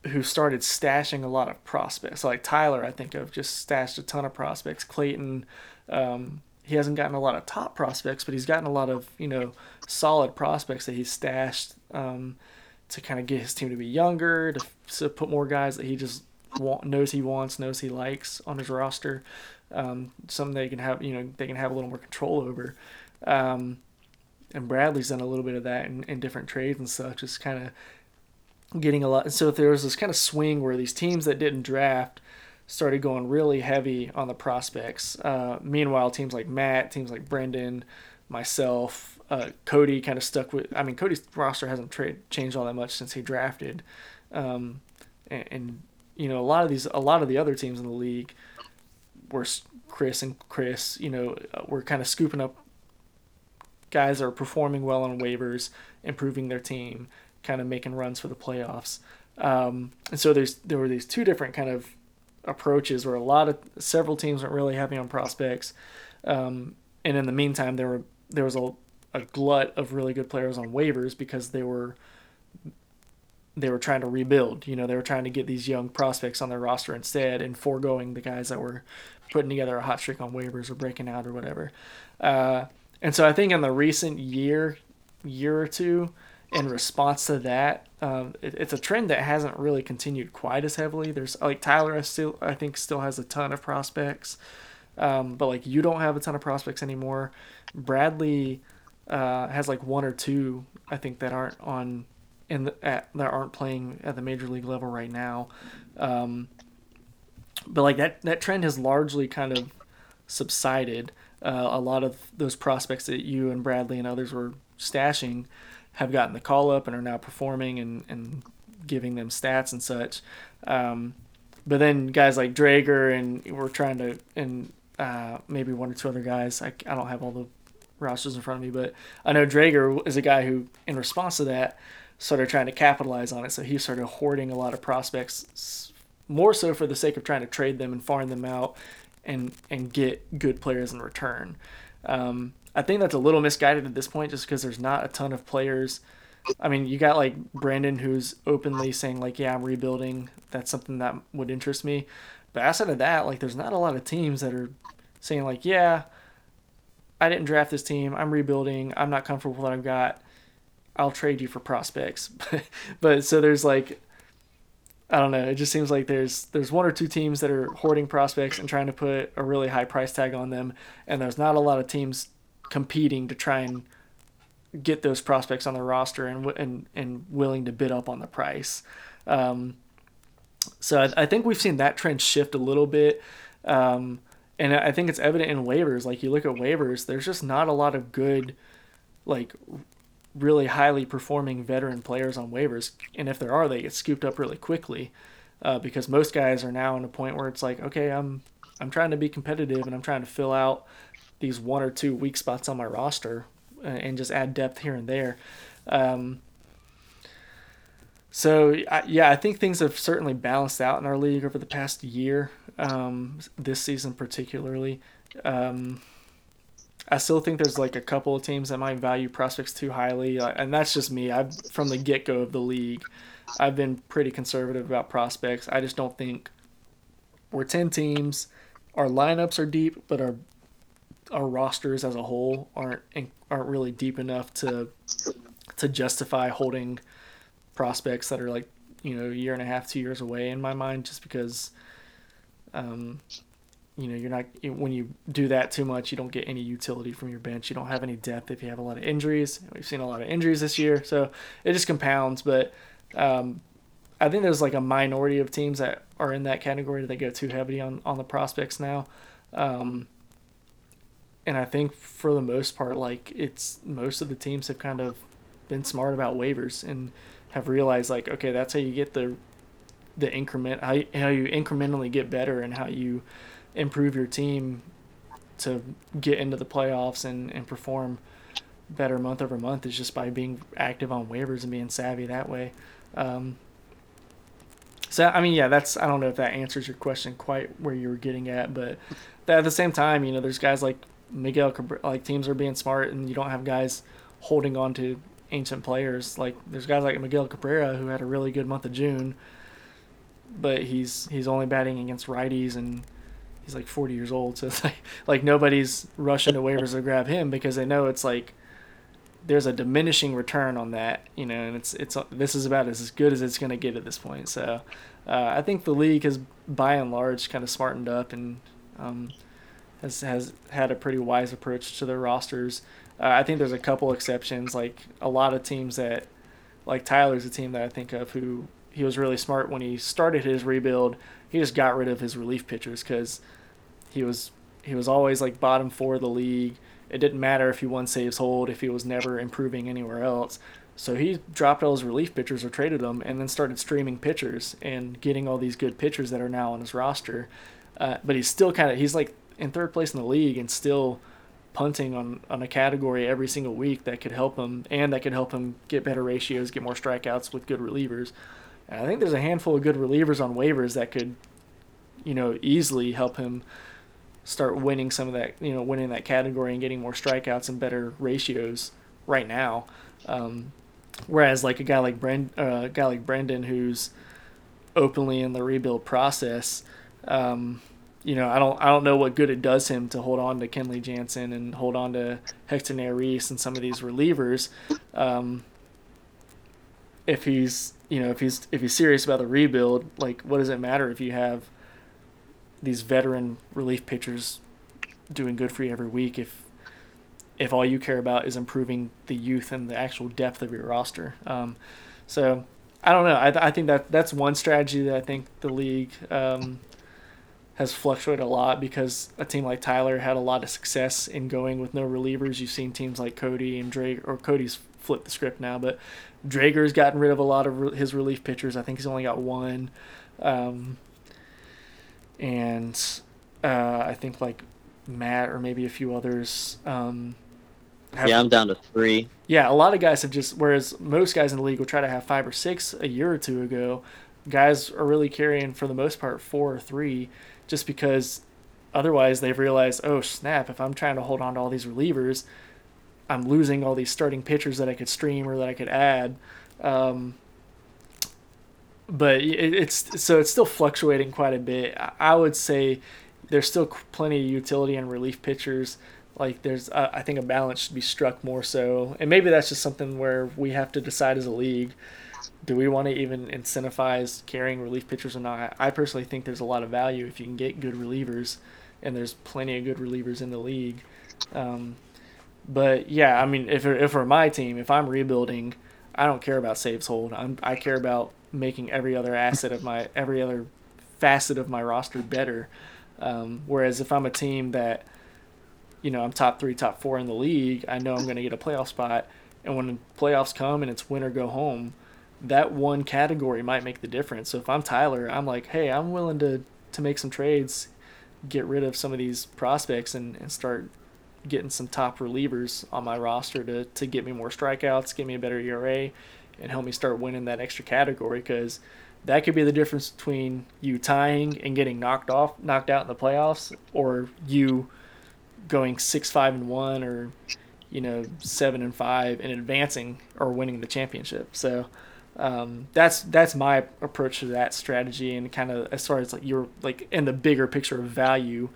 who started stashing a lot of prospects. Like Tyler, I think of just stashed a ton of prospects. Clayton, um, he hasn't gotten a lot of top prospects, but he's gotten a lot of you know solid prospects that he's stashed um, to kind of get his team to be younger, to, to put more guys that he just knows he wants, knows he likes on his roster. Um, something they can have, you know, they can have a little more control over. Um, and Bradley's done a little bit of that in, in different trades and stuff, just kind of getting a lot. So there was this kind of swing where these teams that didn't draft started going really heavy on the prospects. Uh, meanwhile, teams like Matt, teams like Brendan, myself, uh, Cody kind of stuck with. I mean, Cody's roster hasn't tra- changed all that much since he drafted, um, and, and, you know a lot of these, a lot of the other teams in the league were Chris and Chris. You know, uh, were kind of scooping up guys that are performing well on waivers, improving their team, kind of making runs for the playoffs. Um, and so there's there were these two different kind of approaches where a lot of several teams weren't really happy on prospects. Um, and in the meantime, there were there was a, a glut of really good players on waivers because they were they were trying to rebuild. You know, they were trying to get these young prospects on their roster instead, and foregoing the guys that were putting together a hot streak on waivers or breaking out or whatever. Uh, and so I think in the recent year, year or two, in response to that, um, it, it's a trend that hasn't really continued quite as heavily. There's like Tyler, I still I think still has a ton of prospects, um, but like you don't have a ton of prospects anymore. Bradley uh, has like one or two I think that aren't on in the at, that aren't playing at the major league level right now. Um, but like that that trend has largely kind of subsided. Uh, a lot of those prospects that you and Bradley and others were stashing have gotten the call up and are now performing and, and giving them stats and such. Um, but then guys like Drager and we're trying to, and uh, maybe one or two other guys, I, I don't have all the rosters in front of me, but I know Drager is a guy who, in response to that, started trying to capitalize on it. So he started hoarding a lot of prospects, more so for the sake of trying to trade them and farm them out and, and get good players in return. Um, I think that's a little misguided at this point just because there's not a ton of players. I mean, you got like Brandon who's openly saying like, "Yeah, I'm rebuilding." That's something that would interest me. But outside of that, like, there's not a lot of teams that are saying like, "Yeah, I didn't draft this team. I'm rebuilding. I'm not comfortable with what I've got. I'll trade you for prospects." [LAUGHS] but so there's like, I don't know. It just seems like there's there's one or two teams that are hoarding prospects and trying to put a really high price tag on them, and there's not a lot of teams competing to try and get those prospects on the roster and and and willing to bid up on the price. Um, so I, I, think we've seen that trend shift a little bit, um, and I think it's evident in waivers. Like you look at waivers, there's just not a lot of good, like really highly performing veteran players on waivers, and if there are, they get scooped up really quickly. Uh, because most guys are now in a point where it's like, okay, I'm I'm trying to be competitive and I'm trying to fill out these one or two weak spots on my roster uh, and just add depth here and there. Um, so yeah, I think things have certainly balanced out in our league over the past year, um, this season particularly. Um, I still think there's like a couple of teams that might value prospects too highly, uh, and that's just me. I've from the get go of the league, I've been pretty conservative about prospects. I just don't think we're ten teams. Our lineups are deep, but our our rosters as a whole aren't aren't really deep enough to to justify holding prospects that are like you know a year and a half, two years away in my mind, just because. Um, you know, you're not when you do that too much, you don't get any utility from your bench. You don't have any depth if you have a lot of injuries. We've seen a lot of injuries this year, so it just compounds. But um, I think there's like a minority of teams that are in that category that go too heavy on on the prospects now. Um, and I think for the most part, like it's most of the teams have kind of been smart about waivers and have realized like, okay, that's how you get the the increment, how you, how you incrementally get better and how you improve your team to get into the playoffs and, and perform better month over month is just by being active on waivers and being savvy that way. Um, so I mean, yeah, that's I don't know if that answers your question quite where you were getting at, but at the same time, you know, there's guys like Miguel like teams are being smart and you don't have guys holding on to ancient players. Like there's guys like Miguel Cabrera who had a really good month of June, but he's he's only batting against righties and he's like 40 years old. So it's like like nobody's rushing to waivers to grab him because they know it's like there's a diminishing return on that, you know, and it's it's this is about as good as it's going to get at this point. So uh, I think the league has by and large kind of smartened up and um, has has had a pretty wise approach to their rosters. Uh, I think there's a couple exceptions, like a lot of teams that, like Tyler's a team that I think of who he was really smart when he started his rebuild. He just got rid of his relief pitchers because he was he was always like bottom four of the league. It didn't matter if he won saves hold if he was never improving anywhere else. So he dropped all his relief pitchers or traded them, and then started streaming pitchers and getting all these good pitchers that are now on his roster. Uh, but he's still kind of he's like in third place in the league and still punting on, on a category every single week that could help him and that could help him get better ratios, get more strikeouts with good relievers. And I think there's a handful of good relievers on waivers that could, you know, easily help him start winning some of that, you know, winning that category and getting more strikeouts and better ratios right now. Um, whereas like a guy like Brand, uh, a guy like Brendan, who's openly in the rebuild process, um, you know, I don't I don't know what good it does him to hold on to Kenley Jansen and hold on to Hector Neris and some of these relievers. Um, if he's you know if he's if he's serious about the rebuild, like what does it matter if you have these veteran relief pitchers doing good for you every week if if all you care about is improving the youth and the actual depth of your roster. Um, so I don't know. I, I think that that's one strategy that I think the league um, has fluctuated a lot because a team like Tyler had a lot of success in going with no relievers. You've seen teams like Cody and Drake, or Cody's flipped the script now, but Drager's gotten rid of a lot of his relief pitchers. I think he's only got one. Um, and uh, I think like Matt or maybe a few others. Um, have, yeah, I'm down to three. Yeah, a lot of guys have just, whereas most guys in the league will try to have five or six a year or two ago, guys are really carrying, for the most part, four or three just because otherwise they've realized, oh snap, if I'm trying to hold on to all these relievers, I'm losing all these starting pitchers that I could stream or that I could add. Um, but it's so it's still fluctuating quite a bit. I would say there's still plenty of utility in relief pitchers. Like there's, I think a balance should be struck more so, and maybe that's just something where we have to decide as a league do we want to even incentivize carrying relief pitchers or not? I personally think there's a lot of value if you can get good relievers, and there's plenty of good relievers in the league. Um, but yeah, I mean, if if for my team, if I'm rebuilding, I don't care about saves hold. I'm I care about making every other asset of my every other facet of my roster better. Um, whereas if I'm a team that, you know, I'm top three, top four in the league, I know I'm going to get a playoff spot. And when the playoffs come and it's win or go home, that one category might make the difference. So if I'm Tyler, I'm like, hey, I'm willing to to make some trades, get rid of some of these prospects and, and start getting some top relievers on my roster to, to get me more strikeouts, get me a better ERA, and help me start winning that extra category because that could be the difference between you tying and getting knocked off, knocked out in the playoffs, or you going six, five, and one, or you know seven and five and advancing or winning the championship. So um, that's that's my approach to that strategy and kind of as far as like you're like in the bigger picture of value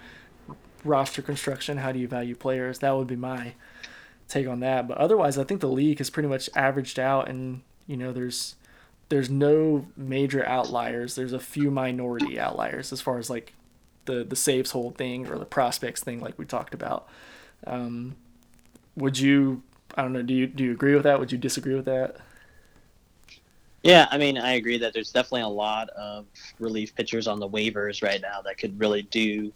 roster construction how do you value players? That would be my take on that. But otherwise i think the league has pretty much averaged out and you know there's there's no major outliers. There's a few minority outliers as far as like the the saves hold thing or the prospects thing like we talked about. Um, would you i don't know do you do you agree with that? Would you disagree with that yeah, I mean, I agree that there's definitely a lot of relief pitchers on the waivers right now that could really do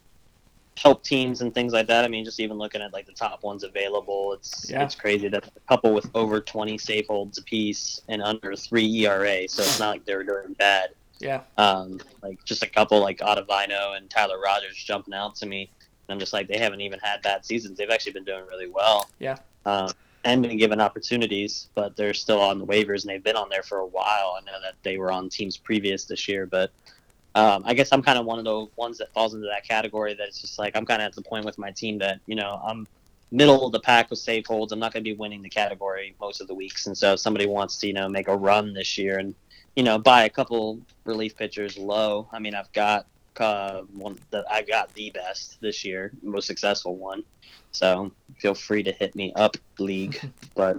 help teams and things like that. I mean, just even looking at like the top ones available, it's yeah. it's crazy that a couple with over 20 save holds apiece and under three ERA, so it's not like they're doing bad. Yeah. Um, like just a couple like Ottavino and Tyler Rogers jumping out to me. And I'm just like, they haven't even had bad seasons. They've actually been doing really well. Yeah. Um, and been given opportunities, but they're still on the waivers and they've been on there for a while. I know that they were on teams previous this year, but um, I guess I'm kind of one of the ones that falls into that category that it's just like I'm kind of at the point with my team that, you know, I'm middle of the pack with save holds. I'm not going to be winning the category most of the weeks. And so if somebody wants to, you know, make a run this year and, you know, buy a couple relief pitchers low, I mean, I've got uh, one that I got the best this year, most successful one. So feel free to hit me up, league. but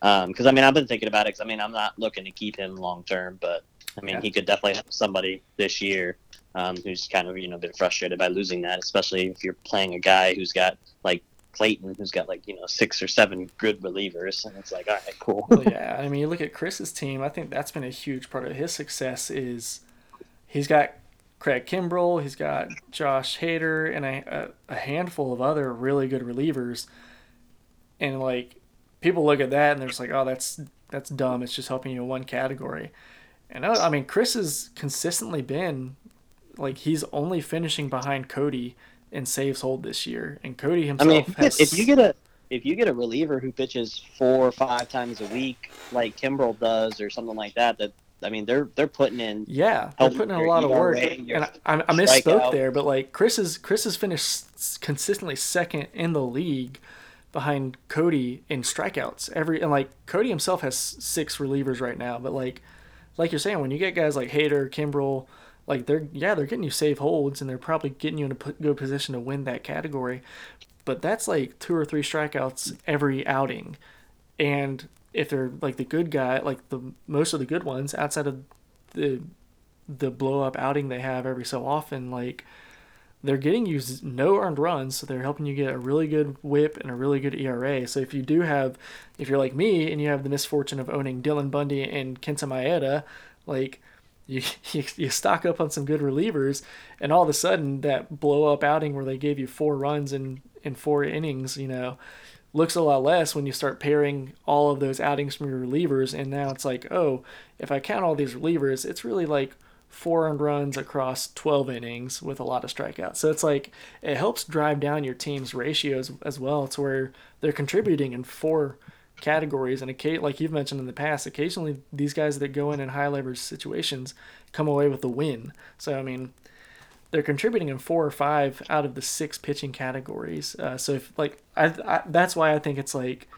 because um, I mean, I've been thinking about it. Cause I mean, I'm not looking to keep him long term, but I mean, Yeah. he could definitely help somebody this year um, who's kind of you know been frustrated by losing that, especially if you're playing a guy who's got like Clayton, who's got like you know six or seven good relievers, and it's like, all right, cool. Well, yeah, I mean, you look at Chris's team. I think that's been a huge part of his success. Is he's got Craig Kimbrel, he's got Josh Hader, and a, a, handful of other really good relievers. And like people look at that and they're just like, oh, that's that's dumb. It's just helping you in one category. And I, I mean, Chris has consistently been like he's only finishing behind Cody in saves hold this year, and Cody himself. I mean, if you, has. get, if you get a if you get a reliever who pitches four or five times a week, like Kimbrel does, or something like that, that I mean, they're they're putting in Yeah, they're putting in a lot of work, and I, I misspoke there, but like Chris is Chris has finished consistently second in the league behind Cody in strikeouts. Every and like Cody himself has six relievers right now, but like like you're saying when you get guys like Hader, Kimbrel, like they're yeah they're getting you save holds and they're probably getting you in a good position to win that category, but that's like two or three strikeouts every outing, and if they're like the good guy, like the most of the good ones outside of the the blow up outing they have every so often, like they're getting you no earned runs, so they're helping you get a really good WHIP and a really good ERA. So if you do have, if you're like me and you have the misfortune of owning Dylan Bundy and Kenta Maeda, like you, [LAUGHS] you you stock up on some good relievers, and all of a sudden that blow up outing where they gave you four runs in in four innings, you know, looks a lot less when you start pairing all of those outings from your relievers. And now it's like, oh, if I count all these relievers, it's really like four earned runs across 12 innings with a lot of strikeouts. So it's like it helps drive down your team's ratios as well to where they're contributing in four categories. And like you've mentioned in the past, occasionally these guys that go in in high leverage situations come away with a win. So, I mean, they're contributing in four or five out of the six pitching categories. Uh, so if like I, I, that's why I think it's like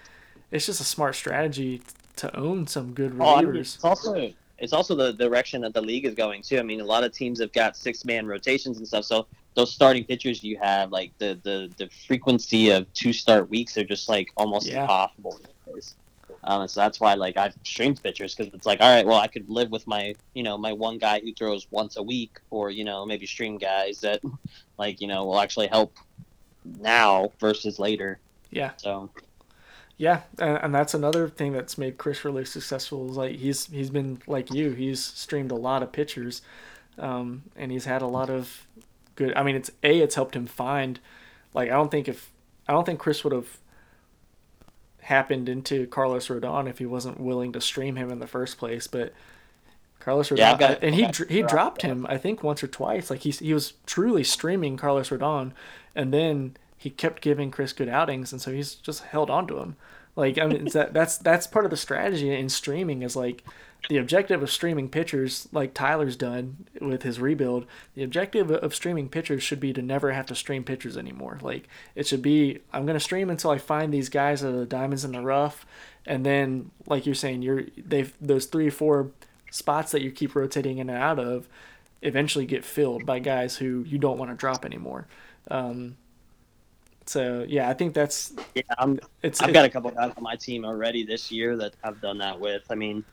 it's just a smart strategy to own some good Oh, I mean, relievers. it's also it's also the direction that the league is going too. I mean, a lot of teams have got six man rotations and stuff. So those starting pitchers you have, like the the the frequency of two start weeks are just like almost Yeah. impossible. Um, and so that's why like I've streamed pitchers because it's like, all right, well, I could live with my you know my one guy who throws once a week, or you know maybe stream guys that like you know will actually help now versus later. Yeah. So Yeah, and, and that's another thing that's made Chris really successful. Is like he's he's been like you. He's streamed a lot of pitchers, um, and he's had a lot of good. I mean, it's a it's helped him find. Like I don't think if I don't think Chris would have happened into Carlos Rodon if he wasn't willing to stream him in the first place. But Carlos Rodon, Yeah, got- and he he dropped dropped him I think once or twice. Like he he was truly streaming Carlos Rodon, and then he kept giving Chris good outings, and so he's just held on to him. Like I mean, that that's that's part of the strategy in streaming is like the objective of streaming pitchers, like Tyler's done with his rebuild. The objective of streaming pitchers should be to never have to stream pitchers anymore. Like it should be, I'm gonna stream until I find these guys that are the diamonds in the rough, and then like you're saying, you're they've those three or four spots that you keep rotating in and out of eventually get filled by guys who you don't want to drop anymore. Um, so yeah, I think that's yeah, I'm it's. I've it- got a couple guys on my team already this year that I've done that with. I mean,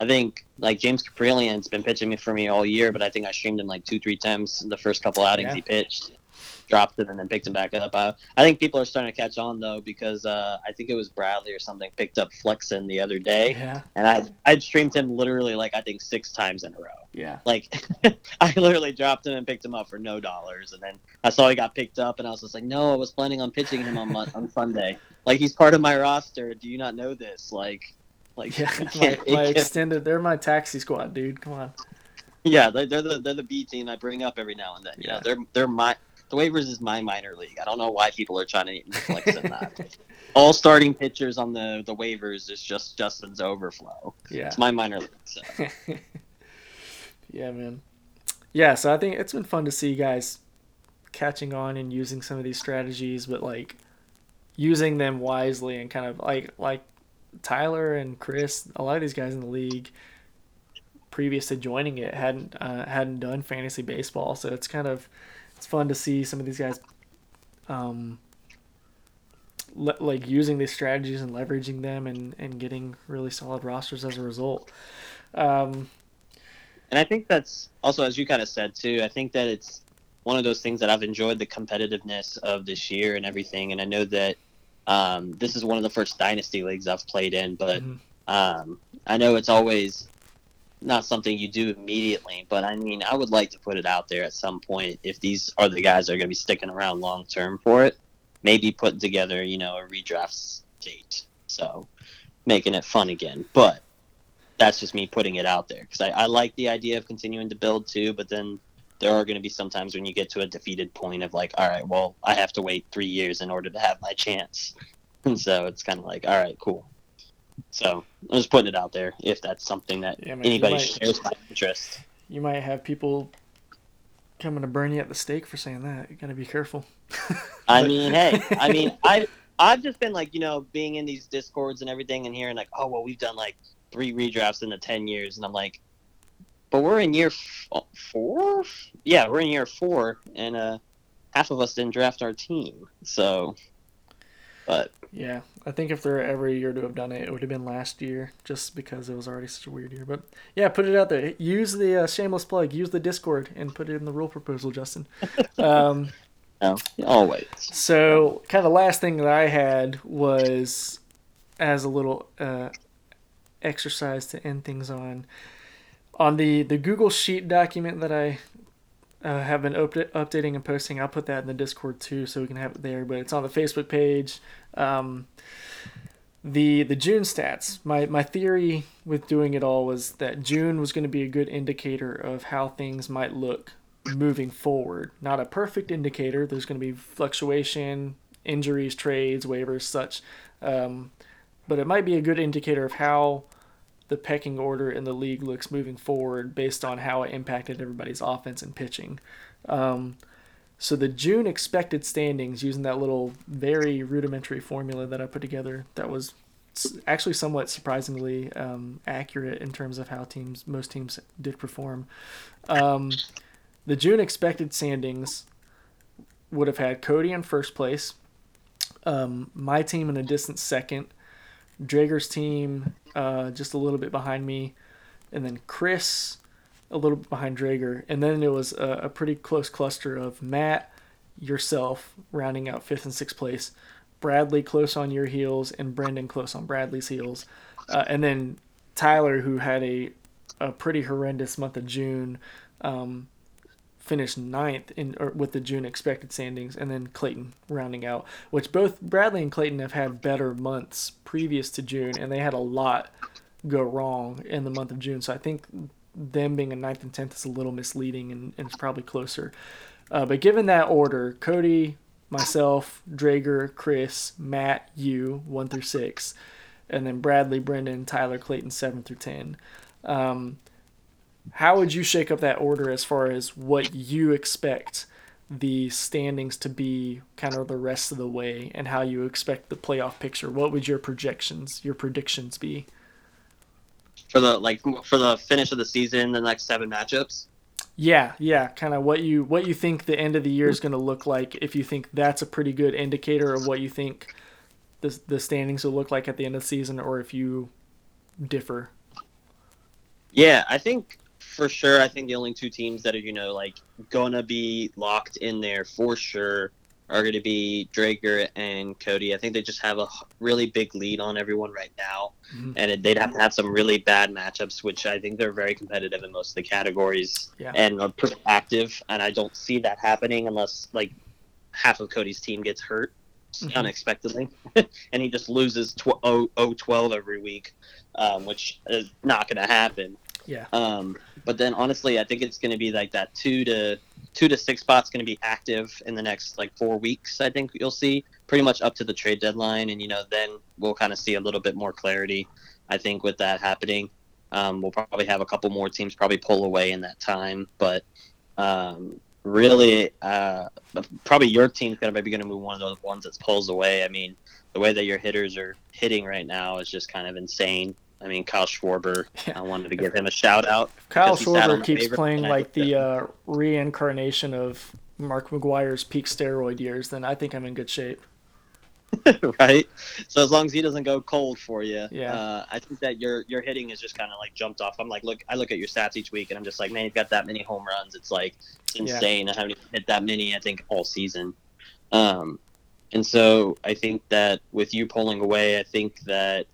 I think like James Kaprielian's been pitching me for me all year, but I think I streamed him like two, three times in the first couple outings Yeah. he pitched, dropped him, and then picked him back up. I, I think people are starting to catch on though because uh, I think it was Bradley or something picked up Flexen the other day, yeah, and I I'd streamed him literally like I think six times in a row. yeah, Like [LAUGHS] I literally dropped him and picked him up for no dollars, and then I saw he got picked up, and I was just like, no, I was planning on pitching him on on Sunday. Like he's part of my roster. Do you not know this? Like, like yeah. you [LAUGHS] my, [LAUGHS] my extended, they're my taxi squad, dude. Come on. yeah, they're, they're the they're the B team I bring up every now and then. You Yeah. know, they're they're my the waivers is my minor league. I don't know why people are trying to flex in that. [LAUGHS] All starting pitchers on the the waivers is just Justin's overflow. Yeah. It's my minor league. So. yeah, man. Yeah, so I think it's been fun to see you guys catching on and using some of these strategies, but like using them wisely and kind of like like Tyler and Chris, a lot of these guys in the league previous to joining it hadn't uh, hadn't done fantasy baseball, so it's kind of it's fun to see some of these guys um le- like using these strategies and leveraging them and and getting really solid rosters as a result. Um and I think that's also, as you kind of said too. I think that it's one of those things that I've enjoyed the competitiveness of this year and everything. And I know that um, this is one of the first dynasty leagues I've played in, but Mhm. um, I know it's always not something you do immediately. But I mean, I would like to put it out there at some point if these are the guys that are going to be sticking around long term for it. Maybe putting together, you know, a redraft date. So making it fun again. But that's just me putting it out there because I, I like the idea of continuing to build too. But then there are going to be some times when you get to a defeated point of like, all right, well, I have to wait three years in order to have my chance. [LAUGHS] And so it's kind of like, all right, cool. So I'm just putting it out there if that's something that Yeah, man, anybody might- shares my interest. You might have people coming to burn you at the stake for saying that. You gotta be careful. [LAUGHS] I mean, hey, I mean, I I've just been like, you know, being in these discords and everything, and hearing like, oh well, we've done like three redrafts in the ten years, and I'm like, but we're in year f- four. Yeah, we're in year four, and uh, half of us didn't draft our team. So, but Yeah, I think if there were ever a year to have done it, it would have been last year, just because it was already such a weird year. But yeah, put it out there. Use the uh, shameless plug. Use the Discord and put it in the rule proposal, Justin. [LAUGHS] Um, no, always. so, kind of the last thing that I had was as a little uh, exercise to end things on on the the Google Sheet document that I uh, have been up- updating and posting. I'll put that in the Discord too, so we can have it there. But it's on the Facebook page. Um, the the June stats. My my theory with doing it all was that June was going to be a good indicator of how things might look moving forward. Not a perfect indicator. There's going to be fluctuation, injuries, trades, waivers, such. Um, but it might be a good indicator of how the pecking order in the league looks moving forward based on how it impacted everybody's offense and pitching. Um, so the June expected standings using that little very rudimentary formula that I put together that was actually somewhat surprisingly um, accurate in terms of how teams most teams did perform. Um, the June expected standings would have had Cody in first place, um, my team in a distant second, Drager's team uh, just a little bit behind me, and then Chris a little bit behind Drager, and then it was a, a pretty close cluster of Matt, yourself rounding out fifth and sixth place, Bradley close on your heels, and Brendan close on Bradley's heels, uh, and then Tyler who had a a pretty horrendous month of June. Um, finished ninth in with the June expected standings, and then Clayton rounding out, which both Bradley and Clayton have had better months previous to June, and they had a lot go wrong in the month of June. So I think them being a ninth and tenth is a little misleading, and, and it's probably closer. Uh, but given that order, Cody, myself, Drager, Chris, Matt, you, one through six, and then Bradley, Brendan, Tyler, Clayton, seven through ten. Um, how would you shake up that order as far as what you expect the standings to be kind of the rest of the way and how you expect the playoff picture? What would your projections your predictions be? For the like for the finish of the season, the next seven matchups. yeah yeah kind of what you what you think the end of the year is going to look like if you think that's a pretty good indicator of what you think the, the standings will look like at the end of the season or if you differ. Yeah, I think for sure. I think the only two teams that are you know like gonna be locked in there for sure are going to be Drager and Cody. I think they just have a really big lead on everyone right now, Mhm. and it- they'd have to have some really bad matchups, which I think they're very competitive in most of the categories Yeah. and are pretty active. And I don't see that happening unless like half of Cody's team gets hurt Mhm. unexpectedly, [LAUGHS] and he just loses tw- 0, 12 every week, um, which is not going to happen. yeah Um, but then honestly, I think it's going to be like that two to two to six spot's going to be active in the next like four weeks. I think you'll see pretty much up to the trade deadline, and you know then we'll kind of see a little bit more clarity. I think with that happening, um, we'll probably have a couple more teams probably pull away in that time. But um, really, uh, probably your team's going to maybe going to move one of those ones that pulls away. I mean, the way that your hitters are hitting right now is just kind of insane. I mean, Kyle Schwarber. Yeah. I wanted to give him a shout out. Kyle because he sat on Schwarber keeps playing like the uh, reincarnation of Mark McGwire's peak steroid years, then I think I'm in good shape. [LAUGHS] right? So as long as he doesn't go cold for you, Yeah. uh, I think that your your hitting is just kind of like jumped off. I'm like, look, I look at your stats each week, and I'm just like, man, you've got that many home runs. It's like it's Yeah. insane. I haven't even hit that many. I think all season. Um, and so I think that with you pulling away, I think that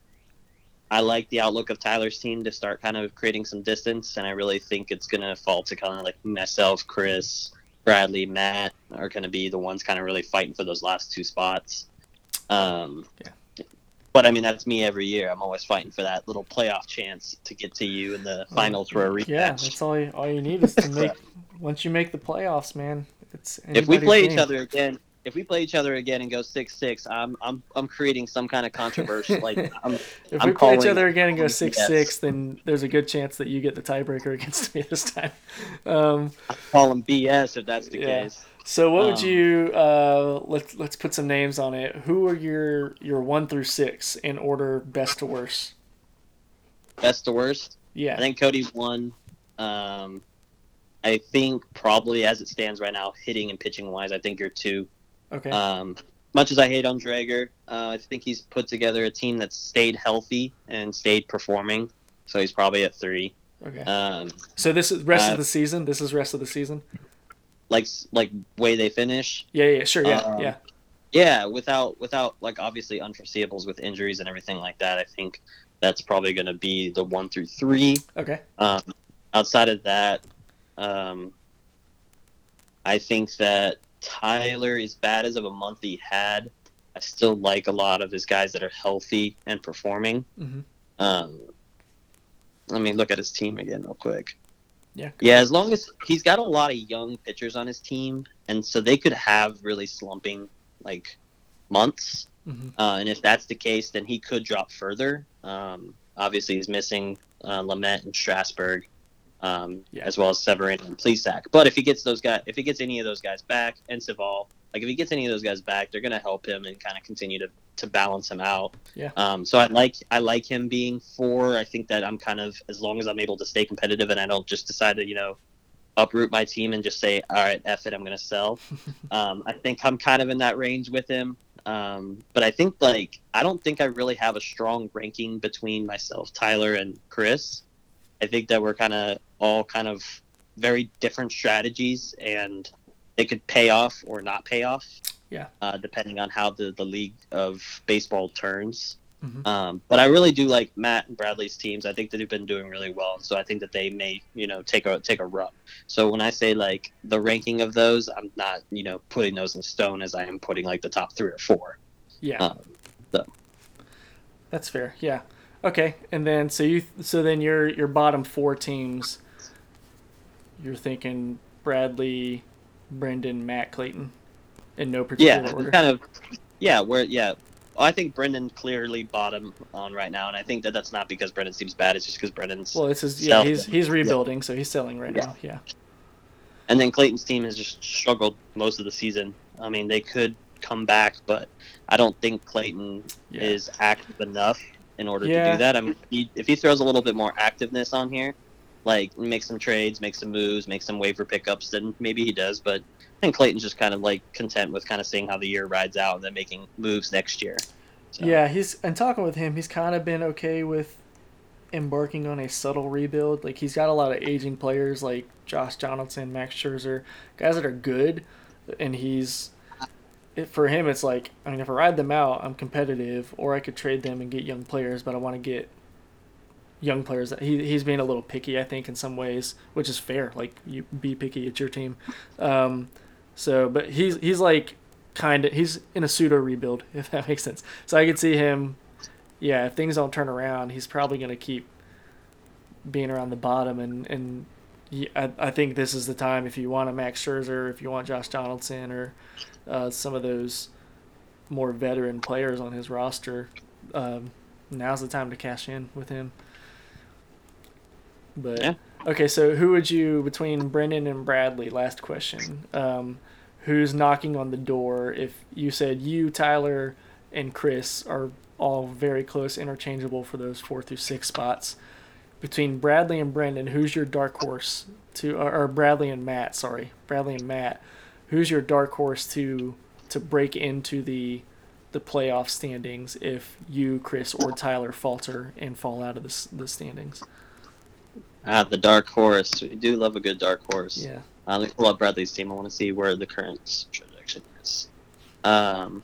I like the outlook of Tyler's team to start kind of creating some distance, and I really think it's gonna fall to kind of like myself, Chris, Bradley, Matt are gonna be the ones kind of really fighting for those last two spots. Um, Yeah. But I mean, that's me every year. I'm always fighting for that little playoff chance to get to you in the finals for a rematch. Yeah, that's all. You, all you need is to [LAUGHS] make. once you make the playoffs, man, it's if we play game. each other again, if we play each other again and go six six, I'm I'm I'm creating some kind of controversy. [LAUGHS] like I'm, If I'm we play each other again and go six BS. six, then there's a good chance that you get the tiebreaker [LAUGHS] against me this time. Um, call them BS if that's the Yeah. case. so what would Um, you? Uh, let's let's put some names on it. Who are your your one through six in order, best to worst? Best to worst. Yeah, I think Cody's one. Um, I think probably as it stands right now, hitting and pitching wise, I think you're two. Okay. Um, much as I hate on Drager, uh, I think he's put together a team that's stayed healthy and stayed performing. So he's probably at three. okay. Um, So this is rest uh, of the season. This is rest of the season. like like way they finish. Yeah. Yeah. Sure. Yeah. um, yeah. Yeah, without without like obviously unforeseeables with injuries and everything like that, I think that's probably going to be the one through three. Okay. Um, outside of that, um, I think that Tyler, as bad as of a month he had, I still like a lot of his guys that are healthy and performing. hmm Um, let me look at his team again real quick. Yeah. Yeah, as long as he's got a lot of young pitchers on his team, and so they could have really slumping like months. hmm Uh, and if that's the case, then he could drop further. Um, obviously, he's missing uh, Lamet and Strasburg, um, Yeah. as well as Severin and Plesac. But if he gets those guys, if he gets any of those guys back, and Civale, like if he gets any of those guys back, they're going to help him and kind of continue to, to balance him out. Yeah. Um, so I like I like him being four. I think that I'm kind of as long as I'm able to stay competitive and I don't just decide to you know uproot my team and just say all right, f it, I'm going to sell. [LAUGHS] um, I think I'm kind of in that range with him. Um, but I think like I don't think I really have a strong ranking between myself, Tyler, and Chris. I think that we're kind of all kind of very different strategies, and they could pay off or not pay off. Yeah. Uh, depending on how the the league of baseball turns. Mhm. Um, but I really do like Matt and Bradley's teams. I think that they've been doing really well, so I think that they may, you know, take a take a run. So when I say like the ranking of those, I'm not, you know, putting those in stone as I am putting like the top three or four. Yeah. Um, so That's fair. Yeah. Okay. And then so you so then your your bottom four teams you're thinking Bradley, Brendan, Matt, Clayton in no particular yeah, order. kind of, yeah, we're yeah. I think Brendan clearly bottom on right now, and I think that that's not because Brendan seems bad. It's just because Brendan's. well, it's his, yeah, he's he's rebuilding, so he's selling right Yeah. now. Yeah. And then Clayton's team has just struggled most of the season. I mean, they could come back, but I don't think Clayton Yeah. is active enough in order to do that. I mean, he, if he throws a little bit more activeness on here, like make some trades, make some moves, make some waiver pickups, then maybe he does. But I think Clayton's just kind of like content with kind of seeing how the year rides out and then making moves next year. So, Yeah, he's and talking with him, he's kind of been okay with embarking on a subtle rebuild. Like he's got a lot of aging players like Josh Donaldson, Max Scherzer, guys that are good, and he's it, for him it's like I mean if I ride them out, I'm competitive, or I could trade them and get young players, but I want to get young players. He he's being a little picky, I think, in some ways, which is fair. Like you be picky at your team. Um, so, but he's he's like kind of he's in a pseudo rebuild [LAUGHS] if that makes sense. So I could see him, yeah. If things don't turn around, he's probably going to keep being around the bottom, and and I, I think this is the time if you want a Max Scherzer, if you want Josh Donaldson, or uh, some of those more veteran players on his roster. Um, now's the time to cash in with him. But Yeah. okay, so who would you between Brendan and Bradley? Last question. Um, who's knocking on the door? If you said you, Tyler, and Chris are all very close, interchangeable for those four through six spots. Between Bradley and Brendan, who's your dark horse to, or, or Bradley and Matt? Sorry, Bradley and Matt. Who's your dark horse to to break into the the playoff standings if you, Chris, or Tyler falter and fall out of the, the standings. Ah, the dark horse. We do love a good dark horse. Yeah. Uh, let me pull up Bradley's team. I want to see where the current trajectory is. Um,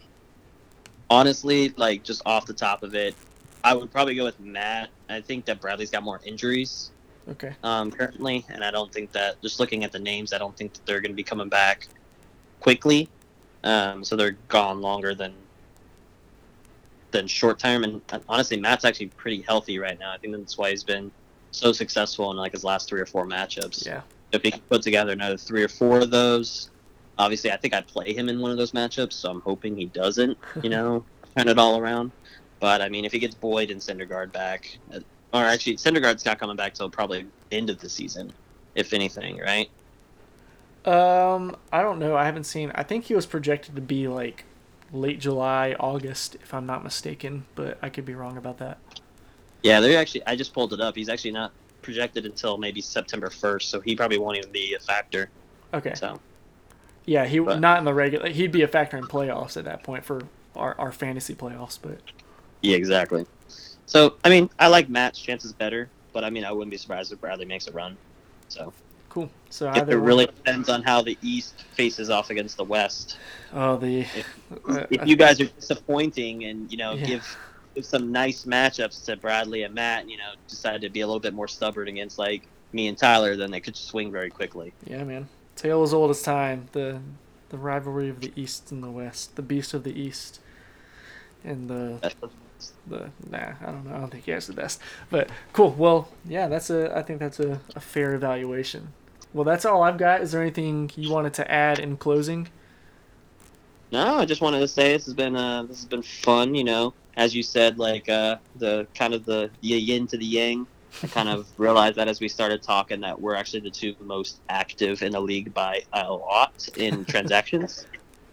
honestly, like just off the top of it, I would probably go with Matt. I think that Bradley's got more injuries Okay. um, currently, and I don't think that just looking at the names, I don't think that they're going to be coming back quickly. Um, so they're gone longer than than short term. And honestly, Matt's actually pretty healthy right now. I think that's why he's been so successful in like his last three or four matchups. Yeah. If he can put together another three or four of those, obviously, I think I'd play him in one of those matchups. So I'm hoping he doesn't, you know, [LAUGHS] turn it all around. But I mean, if he gets Boyd and Syndergaard back, uh, or actually Syndergaard's not coming back till probably end of the season, if anything, right? Um, I don't know. I haven't seen. I think he was projected to be like late July, August, if I'm not mistaken, but I could be wrong about that. Yeah, they're actually. I just pulled it up. He's actually not projected until maybe September 1st, so he probably won't even be a factor. Okay. So Yeah, he But- not in the regular. He'd be a factor in playoffs at that point for our, our fantasy playoffs, but yeah, exactly. So I mean, I like Matt's chances better, but I mean, I wouldn't be surprised if Bradley makes a run. So cool. So it, either it one- really depends on how the East faces off against the West. Oh, the uh, if you guys are disappointing and you know Yeah. give give some nice matchups to Bradley and Matt, and, you know, decide to be a little bit more stubborn against like me and Tyler, then they could swing very quickly. yeah, man. Tale as old as time. The the rivalry of the East and the West. The beast of the East. And the the nah, I don't know. I don't think he has the best. But cool. Well, yeah, that's a. I think that's a, a fair evaluation. Well, that's all I've got. Is there anything you wanted to add in closing? No, I just wanted to say this has been uh this has been fun, you know. As you said, like uh the kind of the the yin to the yang. I kind of [LAUGHS] realized that as we started talking that we're actually the two most active in the league by a lot in [LAUGHS] transactions.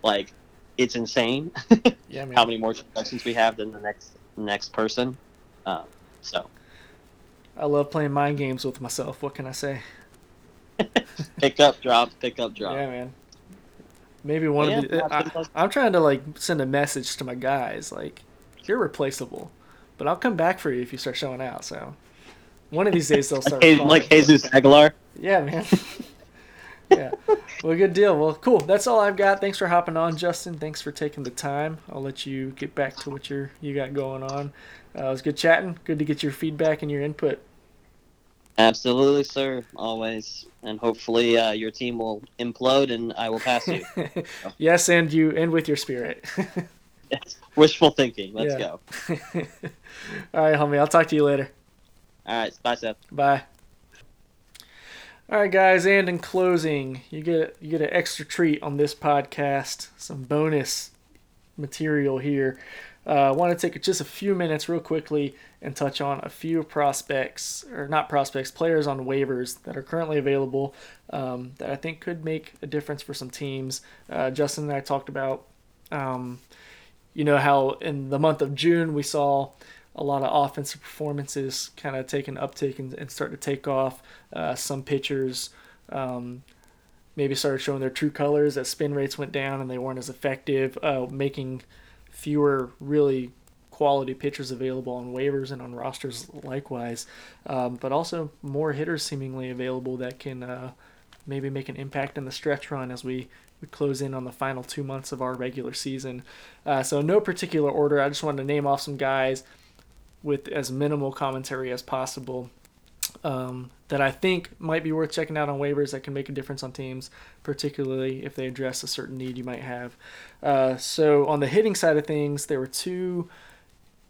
like it's insane [LAUGHS] Yeah, how many more transactions we have than the next next person. Um, so I love playing mind games with myself. What can I say? [LAUGHS] pick up, drop, pick up, drop. Yeah, man. Maybe one Yeah, of the. I, I'm trying to like send a message to my guys, like you're replaceable, but I'll come back for you if you start showing out. So one of these days they'll [LAUGHS] start. Like, like Jesus Aguilar. Yeah, man. [LAUGHS] yeah. Well, good deal. Well, cool. That's all I've got. Thanks for hopping on, Justin. Thanks for taking the time. I'll let you get back to what you're you got going on. Uh, it was good chatting. Good to get your feedback and your input. Absolutely, sir. Always, and hopefully uh, your team will implode and I will pass you. [LAUGHS] yes, and you and with your spirit. [LAUGHS] Yes. Wishful thinking. Let's Yeah. go. [LAUGHS] all right, homie. I'll talk to you later. All right. Bye, Seth. Bye. All right, guys, and in closing, you get you get an extra treat on this podcast, some bonus material here. Uh, I want to take just a few minutes, real quickly, and touch on a few prospects, or not prospects, players on waivers that are currently available um, that I think could make a difference for some teams. Uh, Justin and I talked about, um, you know, how in the month of June we saw a lot of offensive performances kind of take an uptick and, and start to take off. Uh, some pitchers um, maybe started showing their true colors as spin rates went down and they weren't as effective, uh, making fewer really quality pitchers available on waivers and on rosters likewise. Um, but also more hitters seemingly available that can uh, maybe make an impact in the stretch run as we, we close in on the final two months of our regular season. Uh, so, no particular order, I just wanted to name off some guys with as minimal commentary as possible um, that I think might be worth checking out on waivers that can make a difference on teams, particularly if they address a certain need you might have. Uh, so, on the hitting side of things, there were two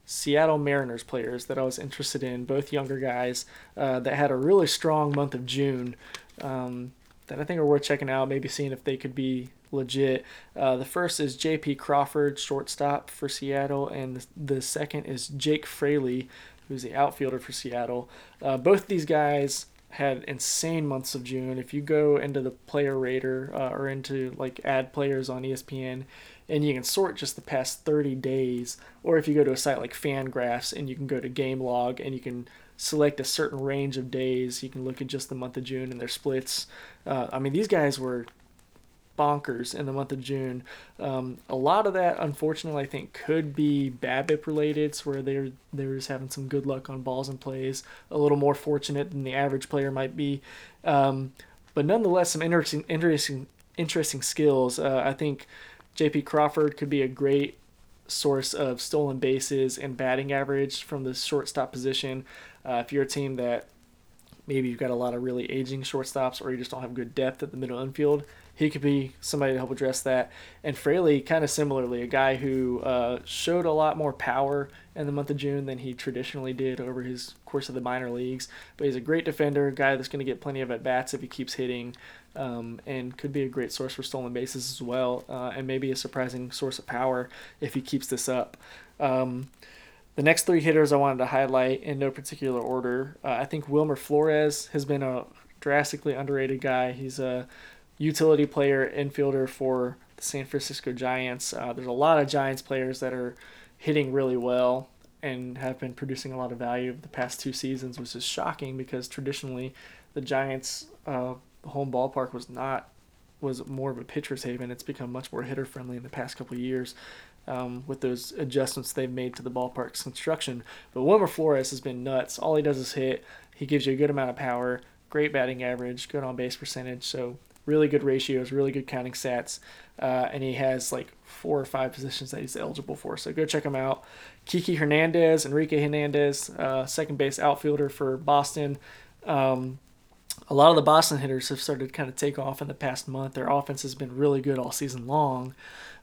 Seattle Mariners players that I was interested in, both younger guys uh, that had a really strong month of June um, that I think are worth checking out, maybe seeing if they could be legit. Uh, the first is J.P. Crawford, shortstop for Seattle, and the, the second is Jake Fraley, who's the outfielder for Seattle. Uh, both these guys had insane months of June. If you go into the player rater uh, or into like add players on ESPN, and you can sort just the past 30 days, or if you go to a site like Fangraphs and you can go to Game Log and you can select a certain range of days, you can look at just the month of June and their splits. Uh, I mean, these guys were bonkers in the month of June. Um, a lot of that, unfortunately, I think could be BABIP related, so where they're they're just having some good luck on balls and plays, a little more fortunate than the average player might be. Um, but nonetheless, some interesting, interesting, interesting skills. Uh, I think J.P. Crawford could be a great source of stolen bases and batting average from the shortstop position. Uh, if you're a team that maybe you've got a lot of really aging shortstops or you just don't have good depth at the middle infield, he could be somebody to help address that. And Fraley, kind of similarly, a guy who uh, showed a lot more power in the month of June than he traditionally did over his course of the minor leagues. But he's a great defender, a guy that's going to get plenty of at bats if he keeps hitting, um, and could be a great source for stolen bases as well, uh, and maybe a surprising source of power if he keeps this up. Um, the next three hitters I wanted to highlight in no particular order. Uh, I think Wilmer Flores has been a drastically underrated guy. He's a utility player, infielder for the San Francisco Giants. Uh, there's a lot of Giants players that are hitting really well and have been producing a lot of value the past two seasons, which is shocking because traditionally the Giants' uh, home ballpark was not was more of a pitcher's haven. It's become much more hitter friendly in the past couple years. Um, with those adjustments they've made to the ballpark's construction. But Wilmer Flores has been nuts. All he does is hit. He gives you a good amount of power, great batting average, good on base percentage. So really good ratios, really good counting stats, uh, and he has like four or five positions that he's eligible for. So go check him out. Kiki Hernandez, Enrique Hernandez, uh, second base outfielder for Boston. Um, a lot of the Boston hitters have started to kind of take off in the past month. Their offense has been really good all season long,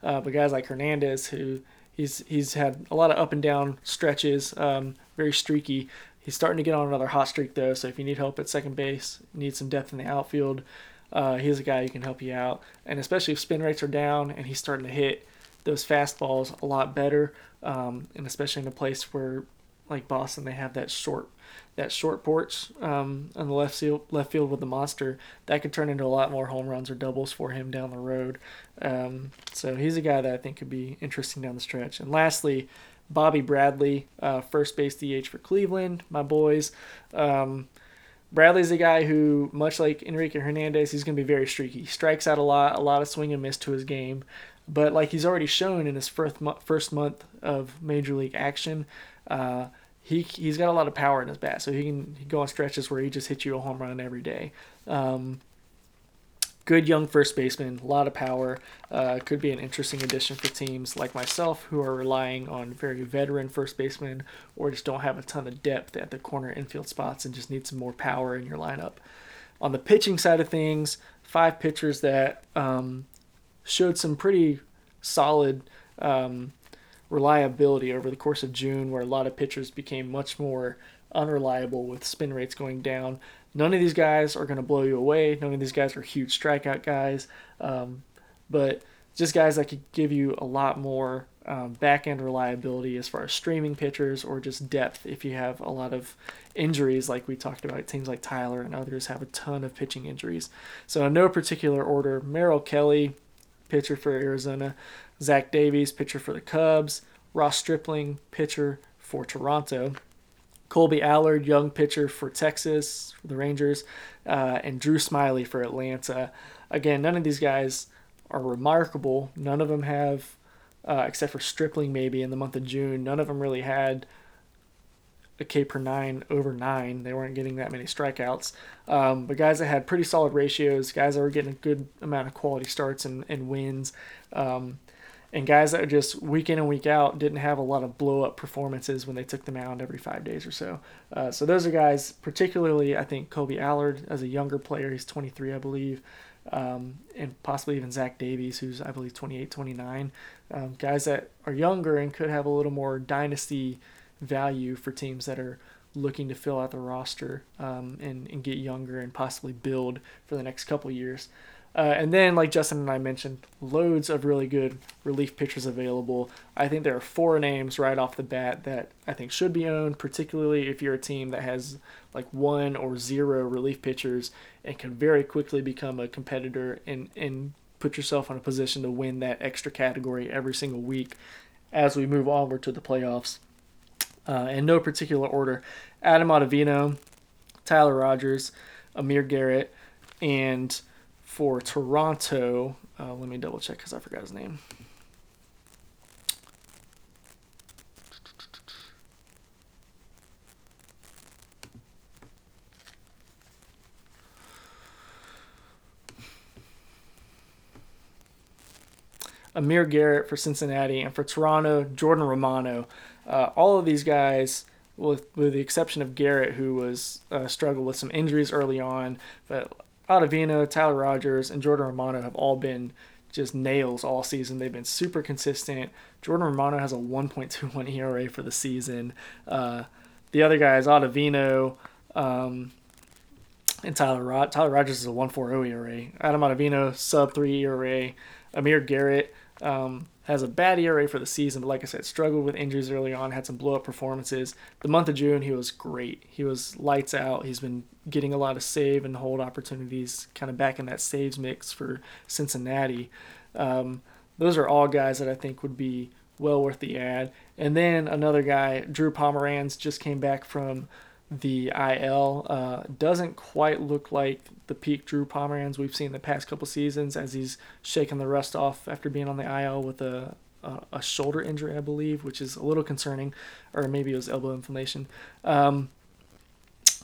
uh, but guys like Hernandez, who he's he's had a lot of up and down stretches, um, very streaky. He's starting to get on another hot streak though. So if you need help at second base, need some depth in the outfield, uh, he's a guy who can help you out. And especially if spin rates are down and he's starting to hit those fastballs a lot better, um, and especially in a place where, like Boston, they have that short that short porch um, on the left field left field with the monster that could turn into a lot more home runs or doubles for him down the road. Um, so he's a guy that I think could be interesting down the stretch. And lastly, Bobby Bradley, uh, first base DH for Cleveland, my boys. Um, Bradley's a guy who, much like Enrique Hernandez, he's going to be very streaky. He strikes out a lot, a lot of swing and miss to his game. But like he's already shown in his first mo- first month of major league action, uh, he he's got a lot of power in his bat, so he can go on stretches where he just hits you a home run every day. Um, good young first baseman, a lot of power. Uh, could be an interesting addition for teams like myself who are relying on very veteran first basemen or just don't have a ton of depth at the corner infield spots and just need some more power in your lineup. On the pitching side of things, five pitchers that um, showed some pretty solid um, reliability over the course of June, where a lot of pitchers became much more unreliable with spin rates going down. None of these guys are going to blow you away. None of these guys are huge strikeout guys, um, but just guys that could give you a lot more um, back end reliability as far as streaming pitchers or just depth if you have a lot of injuries, like we talked about. Teams like Tyler and others have a ton of pitching injuries. So, in no particular order, Merrill Kelly, pitcher for Arizona, Zach Davies, pitcher for the Cubs, Ross Stripling, pitcher for Toronto. Kolby Allard, young pitcher for Texas, for the Rangers, uh, and Drew Smyly for Atlanta. Again, none of these guys are remarkable. None of them have, uh, except for Stripling maybe in the month of June, none of them really had a K per nine over nine. They weren't getting that many strikeouts. Um, but guys that had pretty solid ratios, guys that were getting a good amount of quality starts and, and wins. Um, and guys that are just week in and week out didn't have a lot of blow up performances when they took the mound every five days or so. Uh, so those are guys, particularly I think Kolby Allard as a younger player, he's 23, I believe, um, and possibly even Zach Davies, who's I believe 28, 29. Um, guys that are younger and could have a little more dynasty value for teams that are looking to fill out the roster um, and, and get younger and possibly build for the next couple years. Uh, and then, like Justin and I mentioned, loads of really good relief pitchers available. I think there are four names right off the bat that I think should be owned, particularly if you're a team that has like one or zero relief pitchers and can very quickly become a competitor and, and put yourself in a position to win that extra category every single week as we move onward to the playoffs. Uh, in no particular order, Adam Ottavino, Tyler Rogers, Amir Garrett, and for Toronto, Uh, let me double check because I forgot his name. Amir Garrett for Cincinnati, and for Toronto, Jordan Romano. Uh, all of these guys, with with the exception of Garrett, who was uh, struggled with some injuries early on, but Ottavino, Tyler Rogers, and Jordan Romano have all been just nails all season. They've been super consistent. Jordan Romano has a 1.21 ERA for the season. Uh, the other guys, Ottavino, um, and Tyler Rod- Tyler Rogers is a 1.40 ERA. Adam Ottavino sub three ERA. Amir Garrett um, has a bad ERA for the season, but like I said, struggled with injuries early on, had some blow up performances. The month of June, he was great. He was lights out. He's been getting a lot of save and hold opportunities, kind of back in that saves mix for Cincinnati. Um, those are all guys that I think would be well worth the ad. And then another guy, Drew Pomeranz, just came back from the IL. Uh, doesn't quite look like the peak Drew Pomeranz we've seen the past couple seasons as he's shaking the rust off after being on the IL with a, a, a shoulder injury, I believe, which is a little concerning, or maybe it was elbow inflammation. Um,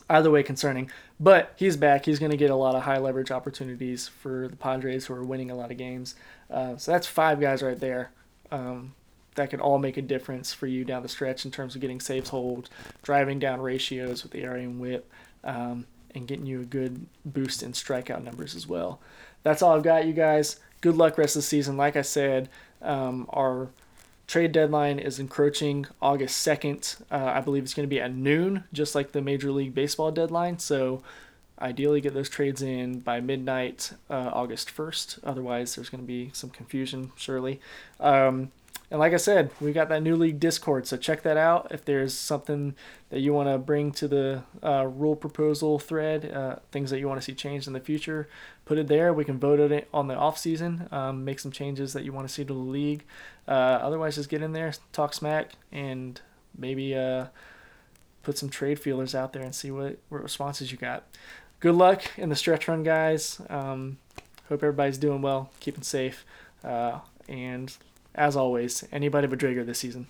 either way, concerning. But he's back. He's going to get a lot of high leverage opportunities for the Padres who are winning a lot of games. Uh, so that's five guys right there. Um, that could all make a difference for you down the stretch in terms of getting saves hold, driving down ratios with the area and WHIP, um, and getting you a good boost in strikeout numbers as well. That's all I've got, you guys. Good luck rest of the season. Like I said, um, our trade deadline is encroaching August 2nd. Uh, I believe it's going to be at noon, just like the Major League Baseball deadline. So ideally get those trades in by midnight uh, August 1st. Otherwise, there's going to be some confusion, surely. Um, and like I said, we got that new league Discord, so check that out. If there's something that you want to bring to the uh, rule proposal thread, uh, things that you want to see changed in the future, put it there. We can vote on it on the off season, um, make some changes that you want to see to the league. Uh, otherwise, just get in there, talk smack, and maybe uh, put some trade feelers out there and see what, what responses you got. Good luck in the stretch run, guys. Um, hope everybody's doing well, keeping safe, uh, and as always, anybody but Drager this season.